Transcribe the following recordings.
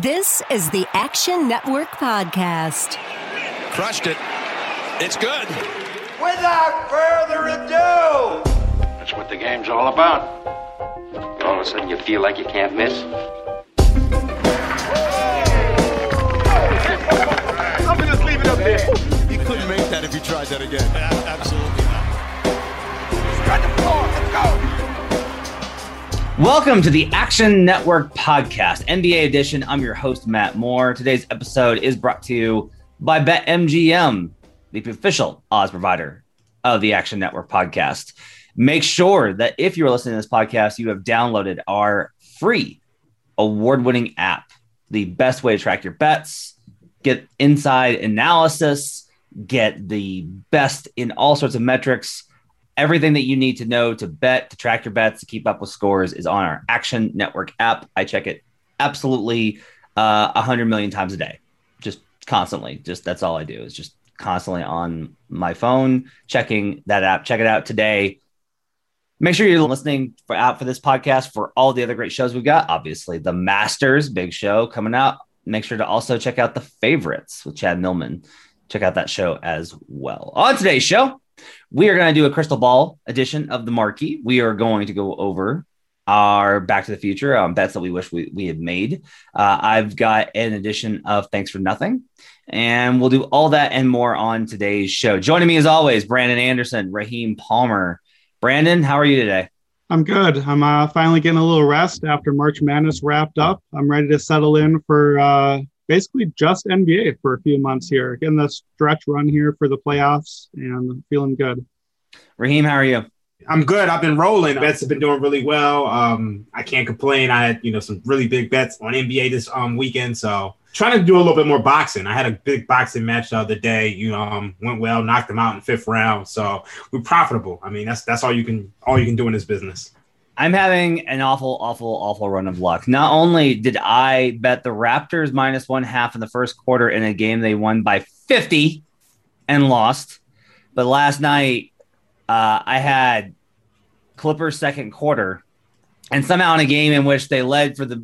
This is the Action Network Podcast. Crushed it. It's good. Without further ado, That's what the game's all about. All of a sudden, you feel like you can't miss. I'm gonna just leave it up there. You couldn't make that if you tried that again. absolutely not. Welcome to the Action Network Podcast, NBA edition. I'm your host, Matt Moore. Today's episode is brought to you by BetMGM, the official odds provider of the Action Network Podcast. Make sure that if you're listening to this podcast, you have downloaded our free award winning app, the best way to track your bets, get inside analysis, get the best in all sorts of metrics. Everything that you need to know to bet, to track your bets, to keep up with scores is on our Action Network app. I check it absolutely uh, a 100 million times a day, just constantly. Just that's all I do is just constantly on my phone checking that app. Check it out today. Make sure you're listening for, out for this podcast for all the other great shows we've got. Obviously, the Masters, big show coming out. Make sure to also check out the favorites with Chad Millman. Check out that show as well. On today's show, we are going to do a crystal ball edition of the marquee. We are going to go over our Back to the Future um, bets that we wish we, we had made. Uh, I've got an edition of Thanks for Nothing, and we'll do all that and more on today's show. Joining me as always, Brandon Anderson, Raheem Palmer. Brandon, how are you today? I'm good. I'm uh, finally getting a little rest after March Madness wrapped up. I'm ready to settle in for uh, basically just NBA for a few months here, getting the stretch run here for the playoffs and feeling good. Raheem, how are you? I'm good. I've been rolling. Bets have been doing really well. Um, I can't complain. I had you know some really big bets on NBA this um weekend, so trying to do a little bit more boxing. I had a big boxing match the other day. You know, um, went well, knocked them out in fifth round. So we're profitable. I mean, that's that's all you can all you can do in this business. I'm having an awful, awful, awful run of luck. Not only did I bet the Raptors minus one half in the first quarter in a game they won by 50 and lost, but last night uh, I had Clippers second quarter, and somehow in a game in which they led for the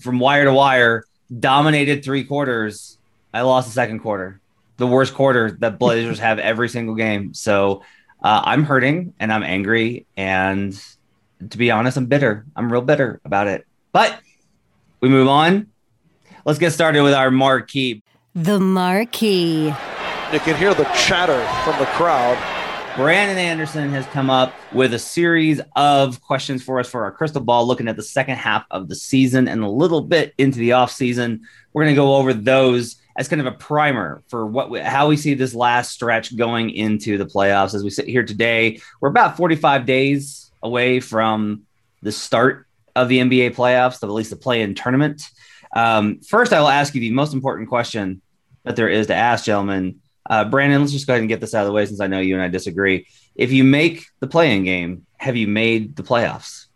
from wire to wire, dominated three quarters, I lost the second quarter, the worst quarter that Blazers have every single game. So uh, I'm hurting and I'm angry and to be honest, I'm bitter. I'm real bitter about it. But we move on. Let's get started with our marquee. The Marquee. You can hear the chatter from the crowd. Brandon Anderson has come up with a series of questions for us for our crystal ball, looking at the second half of the season and a little bit into the off season. We're going to go over those as kind of a primer for what we, how we see this last stretch going into the playoffs. As we sit here today, we're about 45 days away from the start of the NBA playoffs, at least the play-in tournament. Um, first, I will ask you the most important question that there is to ask, gentlemen. Uh, Brandon, let's just go ahead and get this out of the way since I know you and I disagree. If you make the play-in game, have you made the playoffs?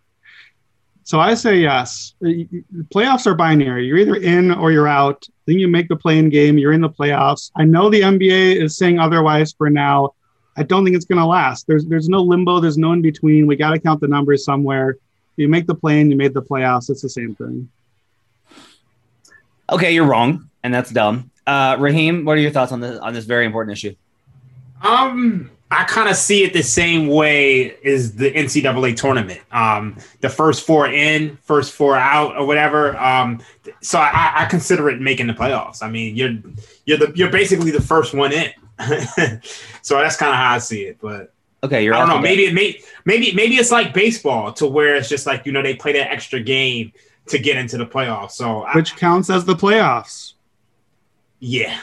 So I say yes. The playoffs are binary. You're either in or you're out. Then you make the play-in game. You're in the playoffs. I know the NBA is saying otherwise for now. I don't think it's going to last. There's there's no limbo. There's no in between. We got to count the numbers somewhere. You make the play-in, you made the playoffs. It's the same thing. Okay, you're wrong, and that's dumb. Uh, Raheem, what are your thoughts on this on this very important issue? Um, I kind of see it the same way as the NCAA tournament. Um, the first four in, first four out, or whatever. Um, so I, I consider it making the playoffs. I mean, you're you're the you're basically the first one in. so that's kind of how I see it. But okay, you're I don't know. Maybe it may maybe maybe it's like baseball to where it's just like you know they play that extra game to get into the playoffs. So which I, counts as the playoffs. Yeah.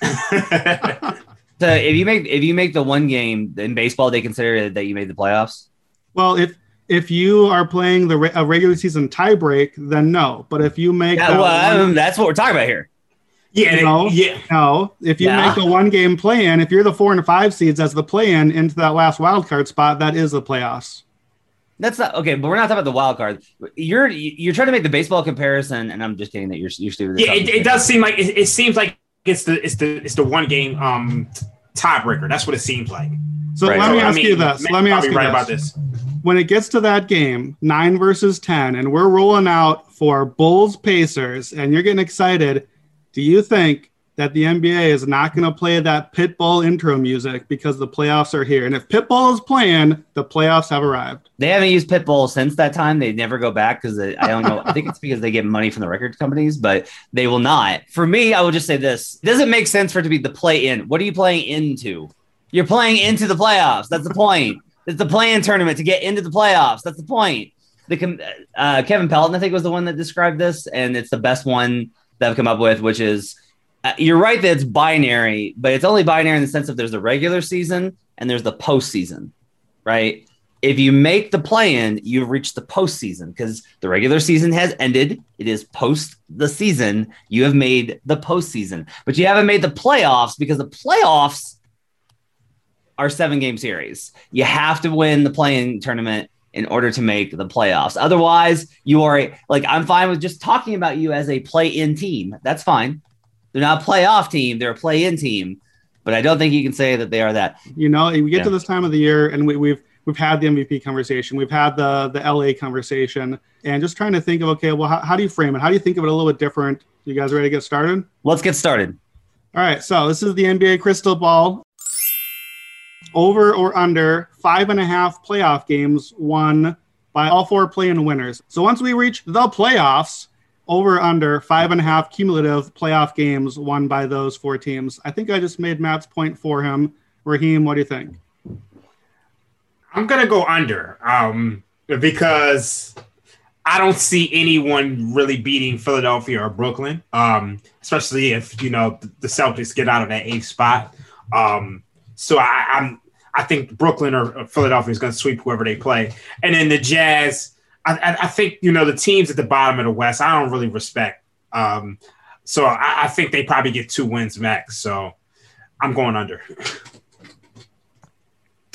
so if you make if you make the one game in baseball, they consider that you made the playoffs. Well, if if you are playing the a regular season tiebreak, then no. But if you make yeah, well, one, that's what we're talking about here. Yeah, no, yeah. No, if you yeah. make a one game play in, if you're the four and five seeds as the play in into that last wild card spot, that is the playoffs. That's not okay, but we're not talking about the wild card. You're you're trying to make the baseball comparison, and I'm just kidding that you're you're stupid. Yeah, it, it does seem like it, it, seems like it's the it's the it's the one game um tiebreaker. That's what it seems like. So Right. let So, me I ask mean, you this. Matt's Let me ask you right this. about this. When it gets to that game, nine versus 10, and we're rolling out for Bulls Pacers, and you're getting excited, do you think that the NBA is not going to play that Pitbull intro music because the playoffs are here? And if Pitbull is playing, the playoffs have arrived. They haven't used Pitbull since that time. They never go back because I don't know. I think it's because they get money from the record companies, but they will not. For me, I will just say this: it doesn't make sense for it to be the play in. What are you playing into? You're playing into the playoffs. That's the point. It's the play-in tournament to get into the playoffs. That's the point. The uh, Kevin Pelton, I think, was the one that described this, and it's the best one that I've come up with, which is uh, you're right that it's binary, but it's only binary in the sense of there's the regular season and there's the postseason, right? If you make the play in, you've reached the postseason because the regular season has ended. It is post the season. You have made the postseason, but you haven't made the playoffs because the playoffs are seven game series. You have to win the playing tournament in order to make the playoffs. Otherwise, you are a, like, I'm fine with just talking about you as a play in team. That's fine. They're not a playoff team, they're a play in team. But I don't think you can say that they are that. You know, we get Yeah. to this time of the year, and we, we've we've had the MVP conversation, we've had the the LA conversation, and just trying to think of okay, well, how, how do you frame it? How do you think of it a little bit different? You guys ready to get started? Let's get started. All right, so this is the NBA crystal ball. Over or under five and a half playoff games won by all four play-in winners. So once we reach the playoffs, over under five and a half cumulative playoff games won by those four teams. I think I just made Matt's point for him. Raheem, what do you think? I'm gonna go under um, because I don't see anyone really beating Philadelphia or Brooklyn, um, especially if you know the Celtics get out of that eighth spot. Um, so I, I'm I think Brooklyn or Philadelphia is going to sweep whoever they play, and then the Jazz. I, I, think you know the teams at the bottom of the West. I don't really respect. Um, so I, I think they probably get two wins max. So I'm going under.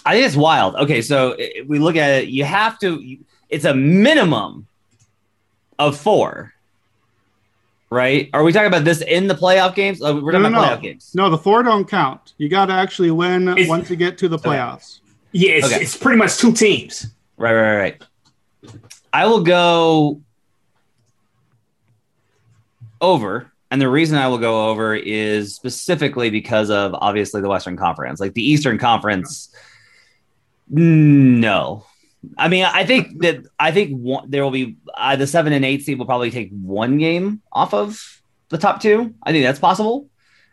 I think it's wild. Okay, so we look at it, you have to, it's a minimum of four, right? Are we talking about this in the playoff games? Uh, We're talking No, no, about no. playoff games. No, the four don't count. You got to actually win It's- once you get to the playoffs. Yeah, it's, Okay. it's pretty much two teams. Right, right, right. I will go over. And the reason I will go over is specifically because of obviously the Western Conference. Like the Eastern Conference, no. I mean, I think that I think one, there will be uh, the seven and eight seed will probably take one game off of the top two. I think that's possible.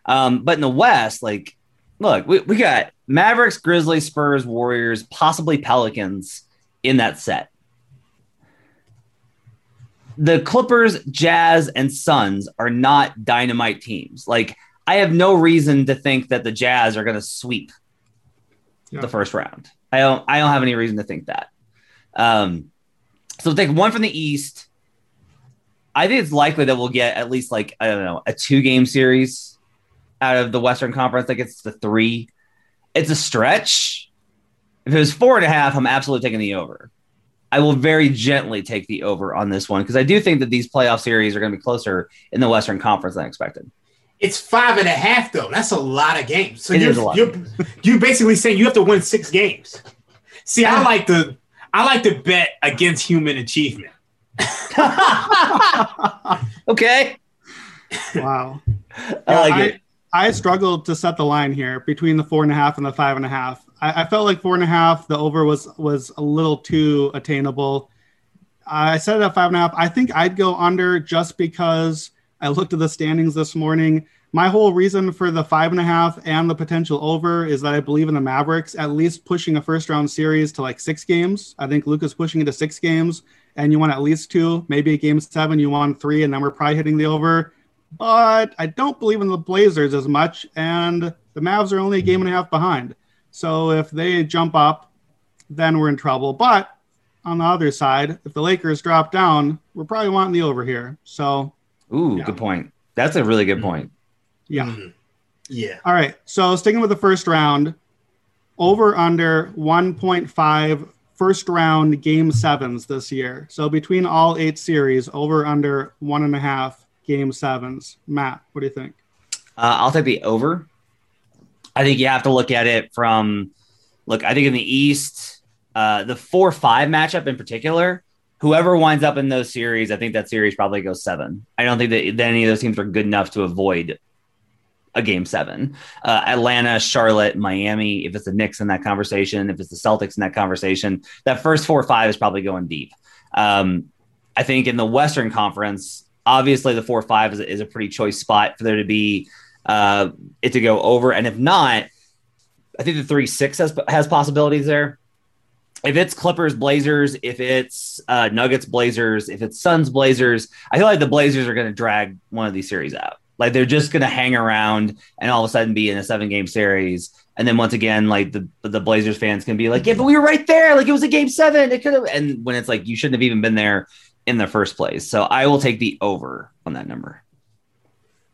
Um, but in the West, like, look, we, we got Mavericks, Grizzlies, Spurs, Warriors, possibly Pelicans in that set. The Clippers, Jazz, and Suns are not dynamite teams. Like, I have no reason to think that the Jazz are going to sweep Yeah. the first round. I don't. I don't have any reason to think that. Um, so take one from the East. I think it's likely that we'll get at least like I don't know a two game series out of the Western Conference. Like it's the three. It's a stretch. If it was four and a half, I'm absolutely taking the over. I will very gently take the over on this one because I do think that these playoff series are going to be closer in the Western Conference than expected. It's five and a half though. That's a lot of games. So It you're, is a lot. you're you're basically saying you have to win six games. See, I like to I like to bet against human achievement. okay, Wow. I like I, it. I struggled to set the line here between the four and a half and the five and a half. I, I felt like four and a half, the over was was a little too attainable. I set it at five and a half. I think I'd go under just because I looked at the standings this morning. My whole reason for the five and a half and the potential over is that I believe in the Mavericks at least pushing a first round series to like six games. I think Luka's pushing it to six games, and you want at least two, maybe a game seven, you want three, and then we're probably hitting the over but I don't believe in the Blazers as much, and the Mavs are only a game and a half behind. So if they jump up, then we're in trouble. But on the other side, if the Lakers drop down, we're probably wanting the over here. So Ooh, Yeah. good point. That's a really good mm-hmm. point. Yeah. Mhm. Yeah. All right. So sticking with the first round, over under 1.5 first round game sevens this year. So between all eight series, over under one and a half game sevens. Matt, what do you think? Uh, I'll take the over. I think you have to look at it from look, I think in the East, uh, the four five matchup in particular, whoever winds up in those series, I think that series probably goes seven. I don't think that, that any of those teams are good enough to avoid a game seven. Uh, Atlanta, Charlotte, Miami, if it's the Knicks in that conversation, if it's the Celtics in that conversation, that first four or five is probably going deep. Um, I think in the Western Conference, obviously the four or five is, is a pretty choice spot for there to be uh, it to go over. And if not, I think the three six has has possibilities there. If it's Clippers Blazers, if it's uh, Nuggets Blazers, if it's Suns Blazers, I feel like the Blazers are going to drag one of these series out. Like they're just going to hang around and all of a sudden be in a seven game series. And then once again, like the the Blazers fans can be like, yeah, but we were right there. Like it was a game seven. It could have. And when it's like you shouldn't have even been there in the first place. So I will take the over on that number.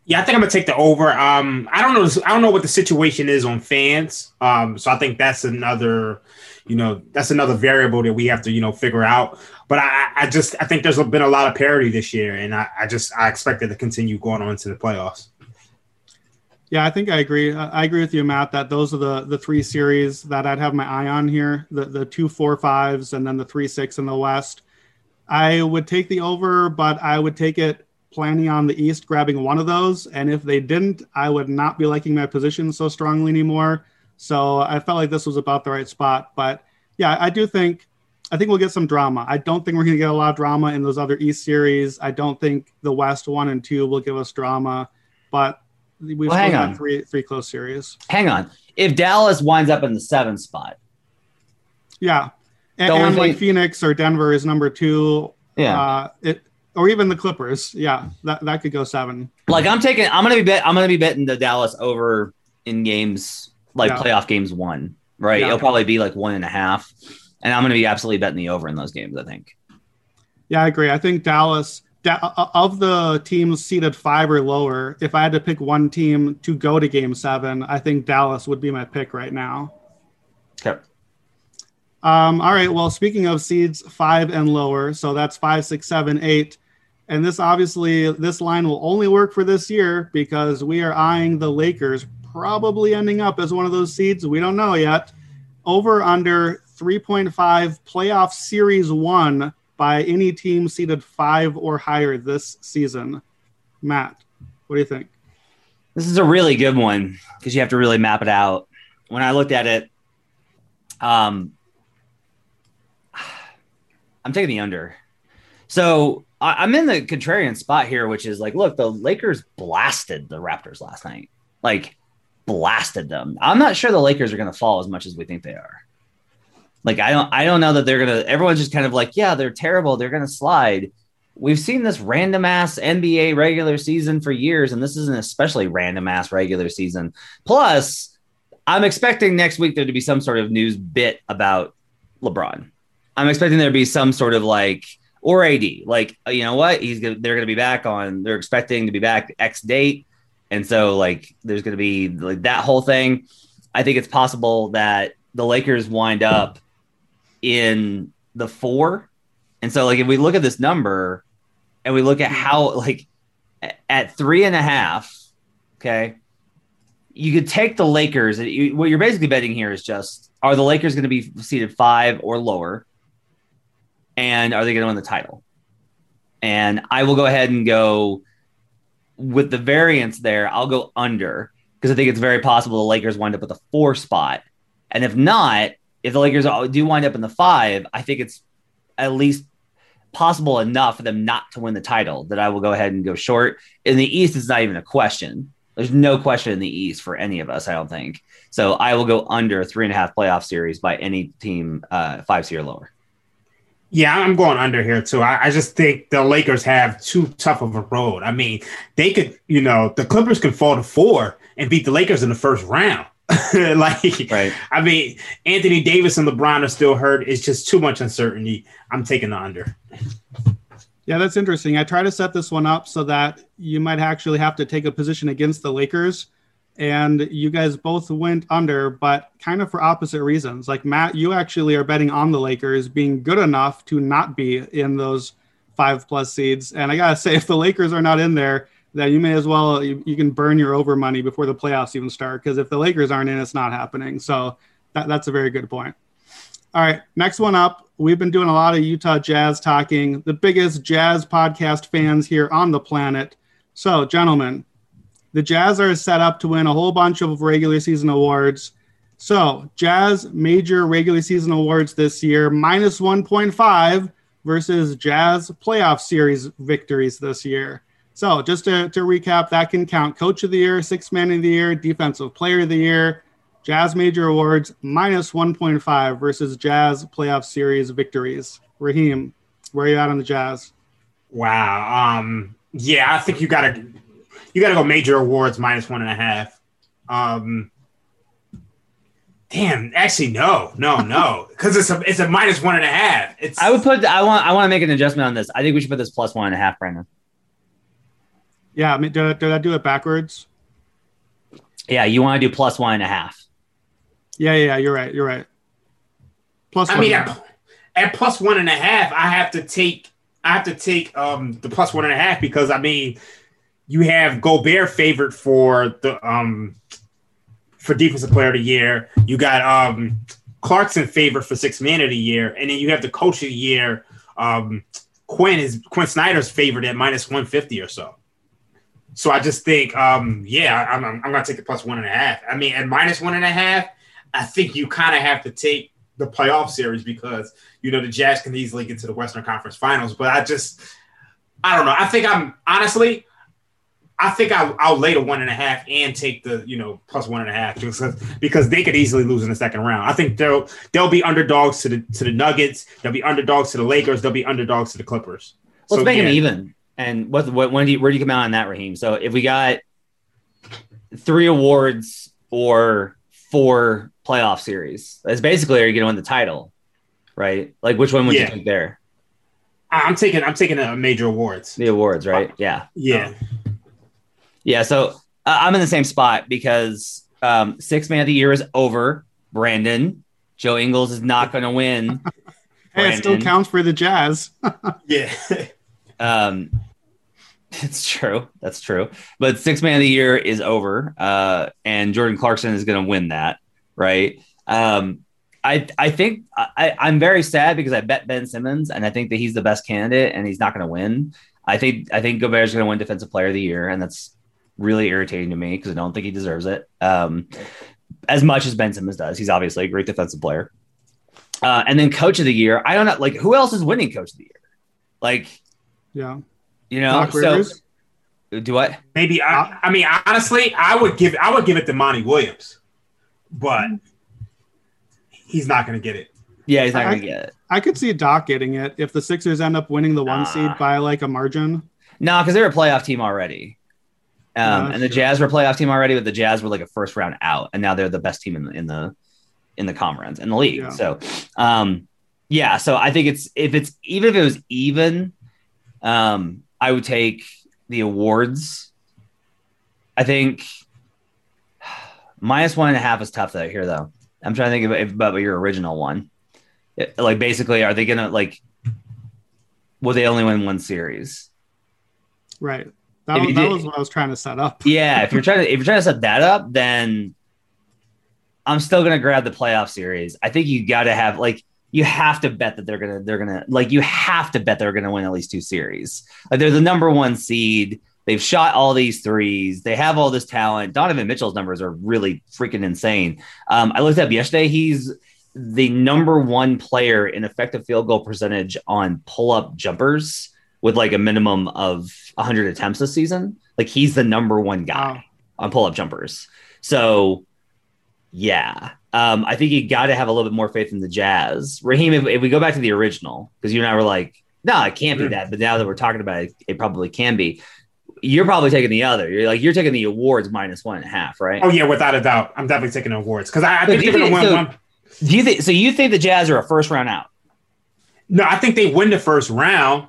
Yeah, I think I'm gonna take the over. Um, I don't know. I don't know what the situation is on fans. Um, so I think that's another, you know, that's another variable that we have to, you know, figure out. But I, I just, I think there's been a lot of parity this year, and I, I just, I expect it to continue going on to the playoffs. Yeah, I think I agree. I agree with you, Matt. That those are the the three series that I'd have my eye on here: the the two four fives, and then the three six in the West. I would take the over, but I would take it planning on the East grabbing one of those. And if they didn't, I would not be liking my position so strongly anymore. So I felt like this was about the right spot. But yeah, I do think I think we'll get some drama. I don't think we're going to get a lot of drama in those other East series. I don't think the West one and two will give us drama, but we've well, still got on. three three close series. Hang on. If Dallas winds up in the seventh spot, yeah, and, and like Phoenix or Denver is number two. Yeah, uh, it or even the Clippers. Yeah, that, that could go seven. Like I'm taking, I'm gonna be bet, I'm gonna be betting the Dallas over in games like playoff games one. Right, it'll probably be like one and a half, and I'm gonna be absolutely betting the over in those games. I think. Yeah, I agree. I think Dallas da- of the teams seated five or lower. If I had to pick one team to go to Game Seven, I think Dallas would be my pick right now. Okay. Um, all right. Well, speaking of seeds five and lower, so that's five, six, seven, eight. And this obviously, this line will only work for this year because we are eyeing the Lakers probably ending up as won of those seeds. We don't know yet. Over under 3.5 playoff series one by any team seeded five or higher this season. Matt, what do you think? This is a really good one because you have to really map it out. When I looked at it, um, I'm taking the under. So I, am in the contrarian spot here, which is like, look, the Lakers blasted the Raptors last night, like blasted them. I'm not sure the Lakers are going to fall as much as we think they are. Like, I don't, I don't know that they're going to. Everyone's just kind of like, yeah, they're terrible. They're going to slide. We've seen this random ass NBA regular season for years, and this is an especially random ass regular season. Plus, I'm expecting next week there to be some sort of news bit about LeBron. I'm expecting there to be some sort of like or AD. Like, you know what? He's gonna, they're going to be back on. They're expecting to be back X date, and so like there's going to be like that whole thing. I think it's possible that the Lakers wind up in the four, and so like if we look at this number and we look at how like at three and a half, okay, you could take the Lakers. What you're basically betting here is just are the Lakers going to be seated five or lower? and are they going to win the title? And I will go ahead and go with the variance there. I'll go under because I think it's very possible the Lakers wind up with a four spot. And if not, if the Lakers do wind up in the five, I think it's at least possible enough for them not to win the title that I will go ahead and go short. In the East, it's not even a question. There's no question in the East for any of us, I don't think. So I will go under three and a half playoff series by any team uh, five seed or lower. Yeah, I'm going under here too. I, I, just think the Lakers have too tough of a road. I mean, they could, you know, the Clippers can fall to four and beat the Lakers in the first round. like, right. I mean, Anthony Davis and LeBron are still hurt. It's just too much uncertainty. I'm taking the under. Yeah, that's interesting. I try to set this one up so that you might actually have to take a position against the Lakers and you guys both went under, but kind of for opposite reasons. Like Matt, you actually are betting on the Lakers being good enough to not be in those five plus seeds. And I gotta say, if the Lakers are not in there, then you may as well you, you can burn your over money before the playoffs even start. Because if the Lakers aren't in, it's not happening. So that, that's a very good point. All right, next one up. We've been doing a lot of Utah Jazz talking, the biggest Jazz podcast fans here on the planet. So, gentlemen, the Jazz are set up to win a whole bunch of regular season awards. So, Jazz major regular season awards this year minus 1.5 versus Jazz playoff series victories this year. So, just to, to recap, that can count Coach of the Year, Sixth Man of the Year, Defensive Player of the Year, Jazz Major Awards minus 1.5 versus Jazz playoff series victories. Raheem, where are you at on the Jazz? Wow. Um, yeah, I think you gotta you gotta go major awards minus one and a half. Um, damn, actually, no, no, no, because it's a it's a minus one and a half. It's I would put. I want. I want to make an adjustment on this. I think we should put this plus one and a half, Brandon. Yeah, I mean, did, did I do it backwards? Yeah, you want to do plus one and a half. Yeah, yeah, you're right. You're right. Plus, I one mean, and a half. at, at plus one and a half, I have to take I have to take um the plus one and a half because I mean you have Gobert favored for the um for defensive player of the year. You got um Clarkson favored for six man of the year, and then you have the coach of the year. Um Quinn is Quinn Snyder's favored at minus 150 or so. So I just think, um, yeah, I'm, I'm, I'm gonna take the plus one and a half. I mean, at minus one and a half, I think you kind of have to take the playoff series because you know the Jazz can easily get to the Western Conference Finals. But I just, I don't know. I think I'm honestly, I think I, I'll lay the one and a half and take the you know plus one and a half because because they could easily lose in the second round. I think they'll they'll be underdogs to the to the Nuggets. They'll be underdogs to the Lakers. They'll be underdogs to the Clippers. Let's So, make yeah. them even. And what, what when do you, where do you come out on that, Raheem? So if we got three awards or four playoff series, that's basically are you going to win the title, right? Like which one would Yeah. you take there? I'm taking I'm taking a major awards. The awards, right? Yeah, Yeah. Oh. Yeah. So uh, I'm in the same spot because um, six man of the year is over. Brandon Joe Ingles is not going to win. Hey, it still counts for the Jazz. Yeah. Um, it's true. That's true. But six man of the year is over, uh, and Jordan Clarkson is going to win that, right? Um, I I think I, I'm very sad because I bet Ben Simmons, and I think that he's the best candidate, and he's not going to win. I think I think Gobert is going to win Defensive Player of the Year, and that's really irritating to me because I don't think he deserves it. Um, as much as Ben Simmons does, he's obviously a great defensive player. Uh, and then Coach of the Year, I don't know, like who else is winning Coach of the Year? Like Yeah. you know, Doc so Rivers? do what? Maybe I, I mean honestly, I would give I would give it to Monty Williams, but he's not going to get it. Yeah, he's not I- gonna get it. I could see Doc getting it if the Sixers end up winning the one Nah. seed by like a margin. No, because they're a playoff team already. Um, and the true. Jazz were a playoff team already, but the Jazz were like a first round out, and now they're the best team in the in the in the conference in the league. Yeah. So, um, yeah. So I think it's if it's even if it was even, um, I would take the awards. I think minus one and a half is tough though here though. I'm trying to think about, about your original one. It- like basically, are they gonna like? Will they only win one series? Right. That, was, that was what I was trying to set up. Yeah, if you're trying to if you're trying to set that up, then I'm still gonna grab the playoff series. I think you got to have like you have to bet that they're gonna they're gonna like you have to bet they're gonna win at least two series. Like they're the number one seed. They've shot all these threes. They have all this talent. Donovan Mitchell's numbers are really freaking insane. Um, I looked up yesterday. He's the number one player in effective field goal percentage on pull up jumpers with like a minimum of 100 attempts this season. Like he's the number one guy Wow. on pull up jumpers. So, yeah, um, I think you got to have a little bit more faith in the Jazz. Raheem, if, if we go back to the original, because you and I were like, no, it can't be Mhm. that. But now that we're talking about it, it probably can be. You're probably taking the other. You're like you're taking the awards minus one and a half, right? Oh yeah, without a doubt, I'm definitely taking the awards because I, I So think they're going to win so- one. Do you think so? You think the Jazz are a first round out? No, I think they win the first round,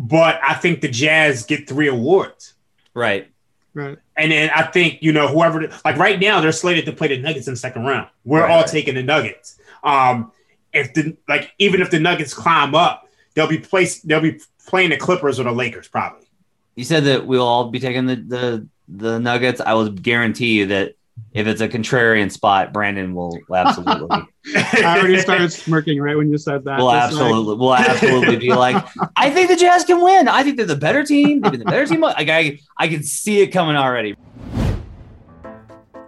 but I think the Jazz get three awards. Right. Right. And then I think, you know, whoever, like right now, they're slated to play the Nuggets in the second round. We're Right, all right. taking the Nuggets. Um, if the, like, even if the Nuggets climb up, they'll be placed, they'll be playing the Clippers or the Lakers probably. You said that we'll all be taking the the the Nuggets. I will guarantee you that if it's a contrarian spot, Brandon will absolutely. I already started smirking right when you said that. We'll Just like- absolutely, we'll absolutely be like, I think the Jazz can win. I think they're the better team. They've been the better team. Like I, I can see it coming already.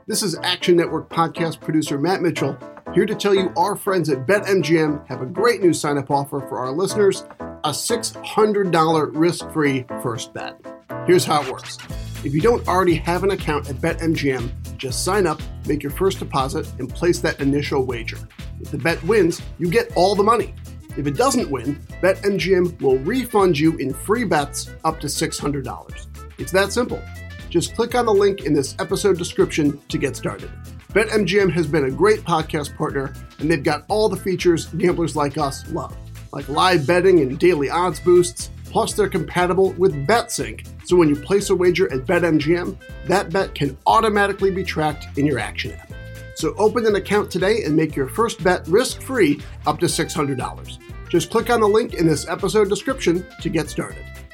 This is Action Network podcast producer Matt Mitchell here to tell you our friends at BetMGM have a great new sign up offer for our listeners a $600 risk free first bet. Here's how it works if you don't already have an account at BetMGM, just sign up, make your first deposit, and place that initial wager. If the bet wins, you get all the money. If it doesn't win, BetMGM will refund you in free bets up to $600. It's that simple. Just click on the link in this episode description to get started. BetMGM has been a great podcast partner, and they've got all the features gamblers like us love, like live betting and daily odds boosts. Plus, they're compatible with BetSync, so when you place a wager at BetMGM, that bet can automatically be tracked in your Action app. So open an account today and make your first bet risk free up to $600. Just click on the link in this episode description to get started.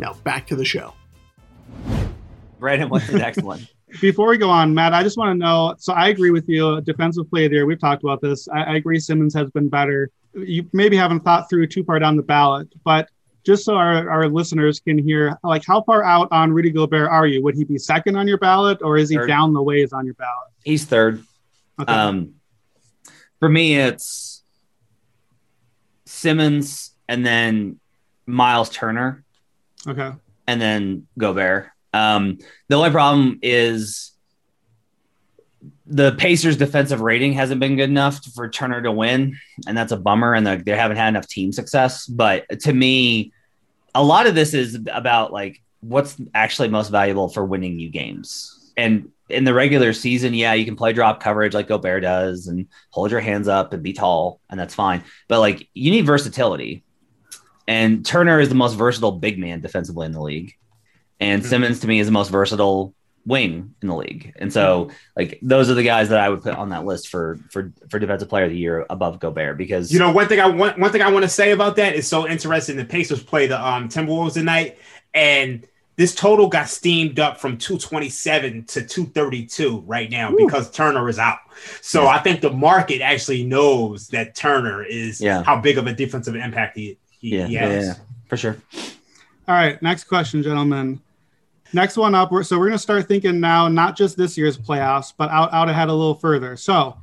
Now back to the show. Brandon, what's the next one? Before we go on, Matt, I just want to know. So I agree with you. Defensive play there. We've talked about this. I, I agree. Simmons has been better. You maybe haven't thought through too far down the ballot, but just so our, our listeners can hear, like, how far out on Rudy Gobert are you? Would he be second on your ballot, or is he Third. down the ways on your ballot? He's third. Okay. Um, for me, it's Simmons and then Miles Turner okay. and then Gobert. Um, the only problem is the Pacers' defensive rating hasn't been good enough for Turner to win, and that's a bummer. And they they haven't had enough team success. But to me, a lot of this is about like what's actually most valuable for winning you games. And in the regular season, yeah, you can play drop coverage like Gobert does, and hold your hands up and be tall, and that's fine. But like you need versatility. And Turner is the most versatile big man defensively in the league. And Simmons to me is the most versatile wing in the league. And so like those are the guys that I would put on that list for for for defensive player of the year above Gobert because You know, one thing I want one thing I want to say about that is so interesting. The Pacers play the um Timberwolves tonight, and this total got steamed up from 227 to 232 right now because Turner is out. So I think the market actually knows that Turner is Yeah. how big of a defensive impact he, he, yeah, he yeah, for sure. All right, next question, gentlemen. Next one up. We're, so we're going to start thinking now, not just this year's playoffs, but out, out ahead a little further. So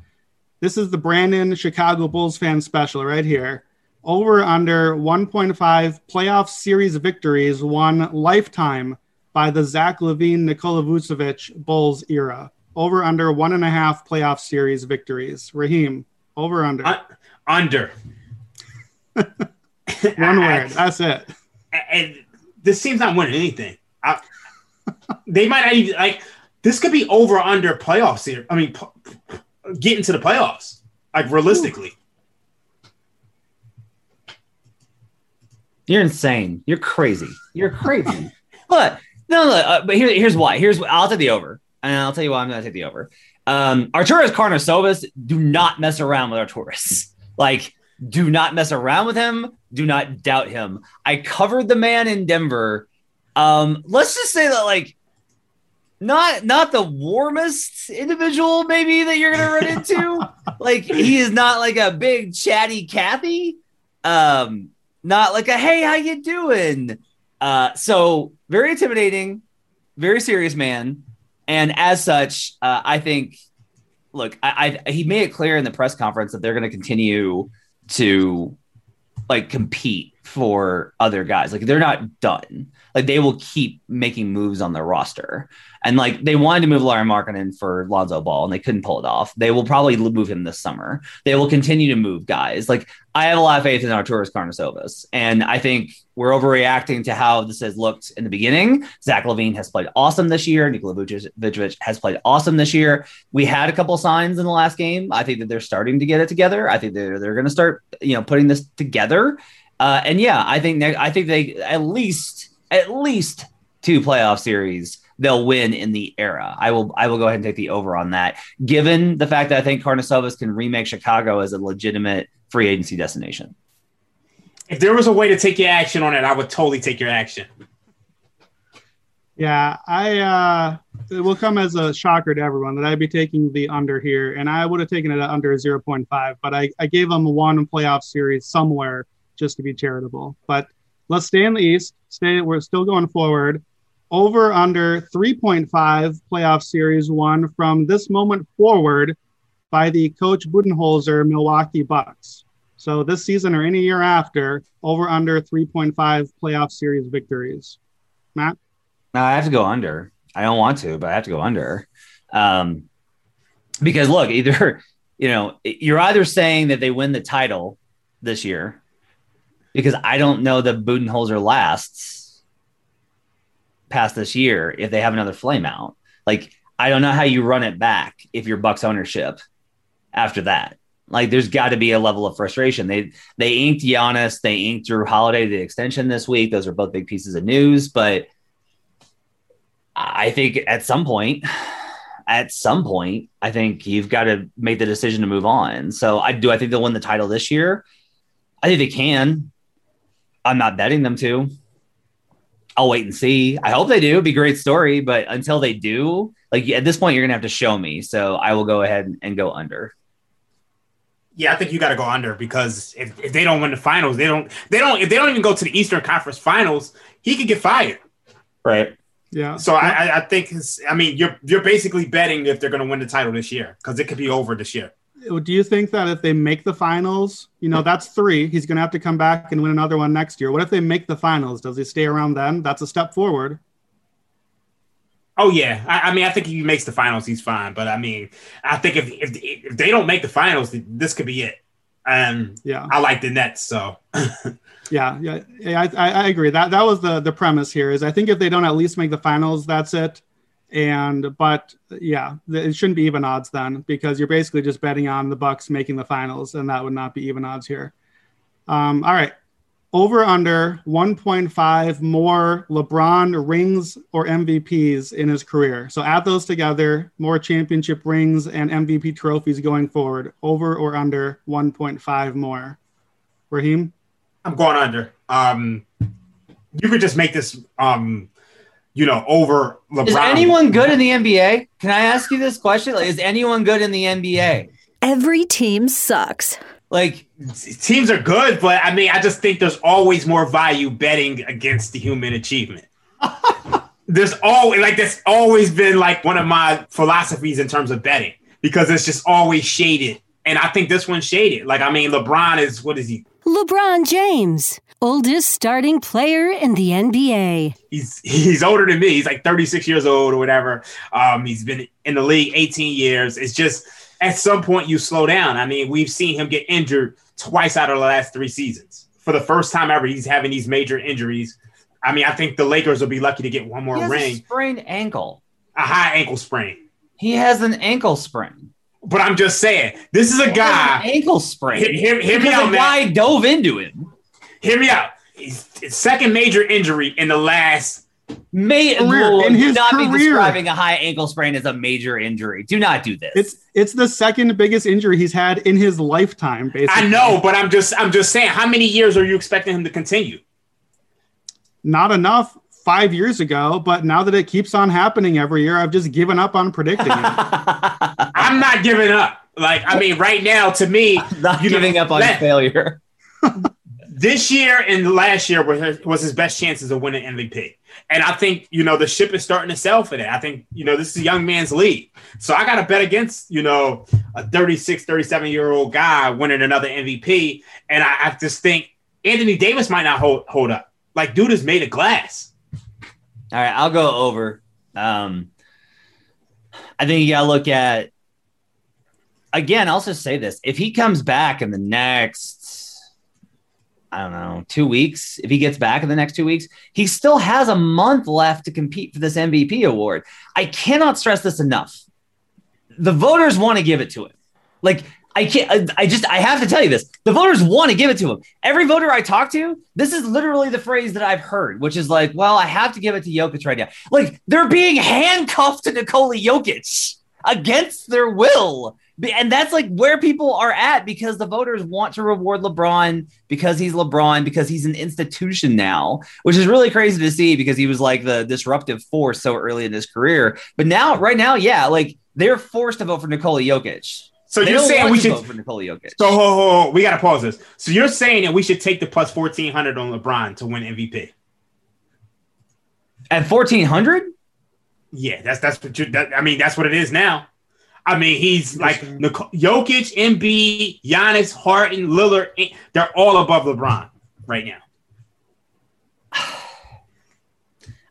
this is the Brandon Chicago Bulls fan special right here. Over under 1.5 playoff series victories won lifetime by the Zach LaVine Nikola Vucevic Bulls era. Over under one and a half playoff series victories. Raheem, over under. Un- under. one word. That's it. and this team's not winning anything. I, they might not even like this could be over under playoffs here. I mean, p- getting to the playoffs, like realistically. You're insane. You're crazy. You're crazy. but no, no. Uh, but here, here's why. Here's why I'll take the over, and I'll tell you why I'm going to take the over. Um, Arturas Karnisovas, do not mess around with Arturas. Like, do not mess around with him. Do not doubt him. I covered the man in Denver. Um, let's just say that, like, not not the warmest individual maybe that you're gonna run into. like, he is not like a big chatty Kathy. Um, not like a hey, how you doing? Uh, so very intimidating, very serious man, and as such, uh, I think. Look, I, I he made it clear in the press conference that they're going to continue to like compete for other guys. Like they're not done. Like they will keep making moves on their roster. And like they wanted to move Lauri Markkanen for Lonzo Ball and they couldn't pull it off. They will probably move him this summer. They will continue to move guys. Like I have a lot of faith in Arturas Karnisovas. And I think we're overreacting to how this has looked in the beginning. Zach LaVine has played awesome this year. Nikola Vucevic has played awesome this year. We had a couple signs in the last game. I think that they're starting to get it together. I think they're, they're going to start, you know, putting this together. Uh, and yeah, I think I think they at least at least two playoff series they'll win in the era. I will I will go ahead and take the over on that, given the fact that I think Karnisovas can remake Chicago as a legitimate free agency destination. If there was a way to take your action on it, I would totally take your action. Yeah, I uh it will come as a shocker to everyone that I'd be taking the under here, and I would have taken it under 0.5, but I, I gave them a one playoff series somewhere just to be charitable. But let's stay in the East. Stay. We're still going forward. Over under 3.5 playoff series won from this moment forward by the coach Budenholzer Milwaukee Bucks. So this season or any year after, over under 3.5 playoff series victories. Matt? No, I have to go under. I don't want to, but I have to go under. Um, because look, either, you know, you're either saying that they win the title this year because I don't know that Budenholzer lasts past this year if they have another flame out. Like, I don't know how you run it back if you're Bucks ownership after that. Like, there's got to be a level of frustration. They they inked Giannis, they inked Jrue Holiday the extension this week. Those are both big pieces of news, but I think at some point, at some point, I think you've got to make the decision to move on. So I do. I think they'll win the title this year. I think they can. I'm not betting them to. I'll wait and see. I hope they do. It'd be a great story, but until they do, like at this point, you're gonna have to show me. So I will go ahead and go under. Yeah, I think you got to go under because if, if they don't win the finals, they don't they don't if they don't even go to the Eastern Conference Finals, he could get fired. Right. Yeah. So I, I think I mean you're you're basically betting if they're going to win the title this year because it could be over this year do you think that if they make the finals, you know, that's three, he's going to have to come back and win another one next year. What if they make the finals? Does he stay around then? That's a step forward. Oh yeah, I, I, mean, I think if he makes the finals, he's fine. But I mean, I think if if, if they don't make the finals, this could be it. And um, yeah, I like the Nets, so. yeah, yeah, yeah I, I agree. That that was the the premise here. Is I think if they don't at least make the finals, that's it. And but yeah, it shouldn't be even odds then because you're basically just betting on the Bucks making the finals, and that would not be even odds here. Um, all right, over under 1.5 more LeBron rings or MVPs in his career. So add those together, more championship rings and MVP trophies going forward. Over or under 1.5 more. Raheem? I'm going under. Um, you could just make this um, you know, over LeBron. Is anyone good in the NBA? Can I ask you this question? Like, is anyone good in the NBA? Every team sucks. Like teams are good, but I mean, I just think there's always more value betting against the human achievement. there's always like that's always been like one of my philosophies in terms of betting because it's just always shaded. And I think this one's shaded. Like, I mean, LeBron is what is he? LeBron James oldest starting player in the NBA. He's he's older than me. He's like 36 years old or whatever. Um, he's been in the league 18 years. It's just at some point you slow down. I mean, we've seen him get injured twice out of the last three seasons. For the first time ever, he's having these major injuries. I mean, I think the Lakers will be lucky to get one more ring. sprained ankle. A high ankle sprain. He has an ankle sprain. But I'm just saying, this is a guy ankle sprain. Hear, hear, me out, man. Guy dove into him hear me out. His, second major injury in the last May career, in his not career. be describing a high ankle sprain as a major injury. Do not do this. It's it's the second biggest injury he's had in his lifetime. Basically, I know, but I'm just I'm just saying. How many years are you expecting him to continue? Not enough five years ago, but now that it keeps on happening every year, I've just given up on predicting it. I'm not giving up. Like I mean, right now, to me, not giving know, up on that, failure. this year and last year was his, was his best chances of winning MVP. And I think, you know, the ship is starting to sail for that. I think, you know, this is a young man's league. So I got to bet against, you know, a 36, 37 year old guy winning another MVP. And I, I just think Anthony Davis might not hold hold up. Like, dude is made of glass. All right, I'll go over. Um, I think you got to look at again. I'll just say this: if he comes back in the next, I don't know, two weeks, if he gets back in the next two weeks, he still has a month left to compete for this MVP award. I cannot stress this enough. The voters want to give it to him. Like I can't. Uh, I just. I have to tell you this. The voters want to give it to him. Every voter I talk to, this is literally the phrase that I've heard, which is like, "Well, I have to give it to Jokic right now." Like they're being handcuffed to Nikola Jokic against their will, and that's like where people are at because the voters want to reward LeBron because he's LeBron because he's an institution now, which is really crazy to see because he was like the disruptive force so early in his career. But now, right now, yeah, like they're forced to vote for Nikola Jokic. So They you're saying we should vote for Nikola Jokic. So ho, ho, ho, we got to pause this. So you're saying that we should take the plus fourteen hundred on LeBron to win MVP? At fourteen hundred, Yeah, that's that's what you. That, I mean, that's what it is now. I mean, he's like Nikola, Jokic, Embiid, Giannis, Harden, Lillard. They're all above LeBron right now.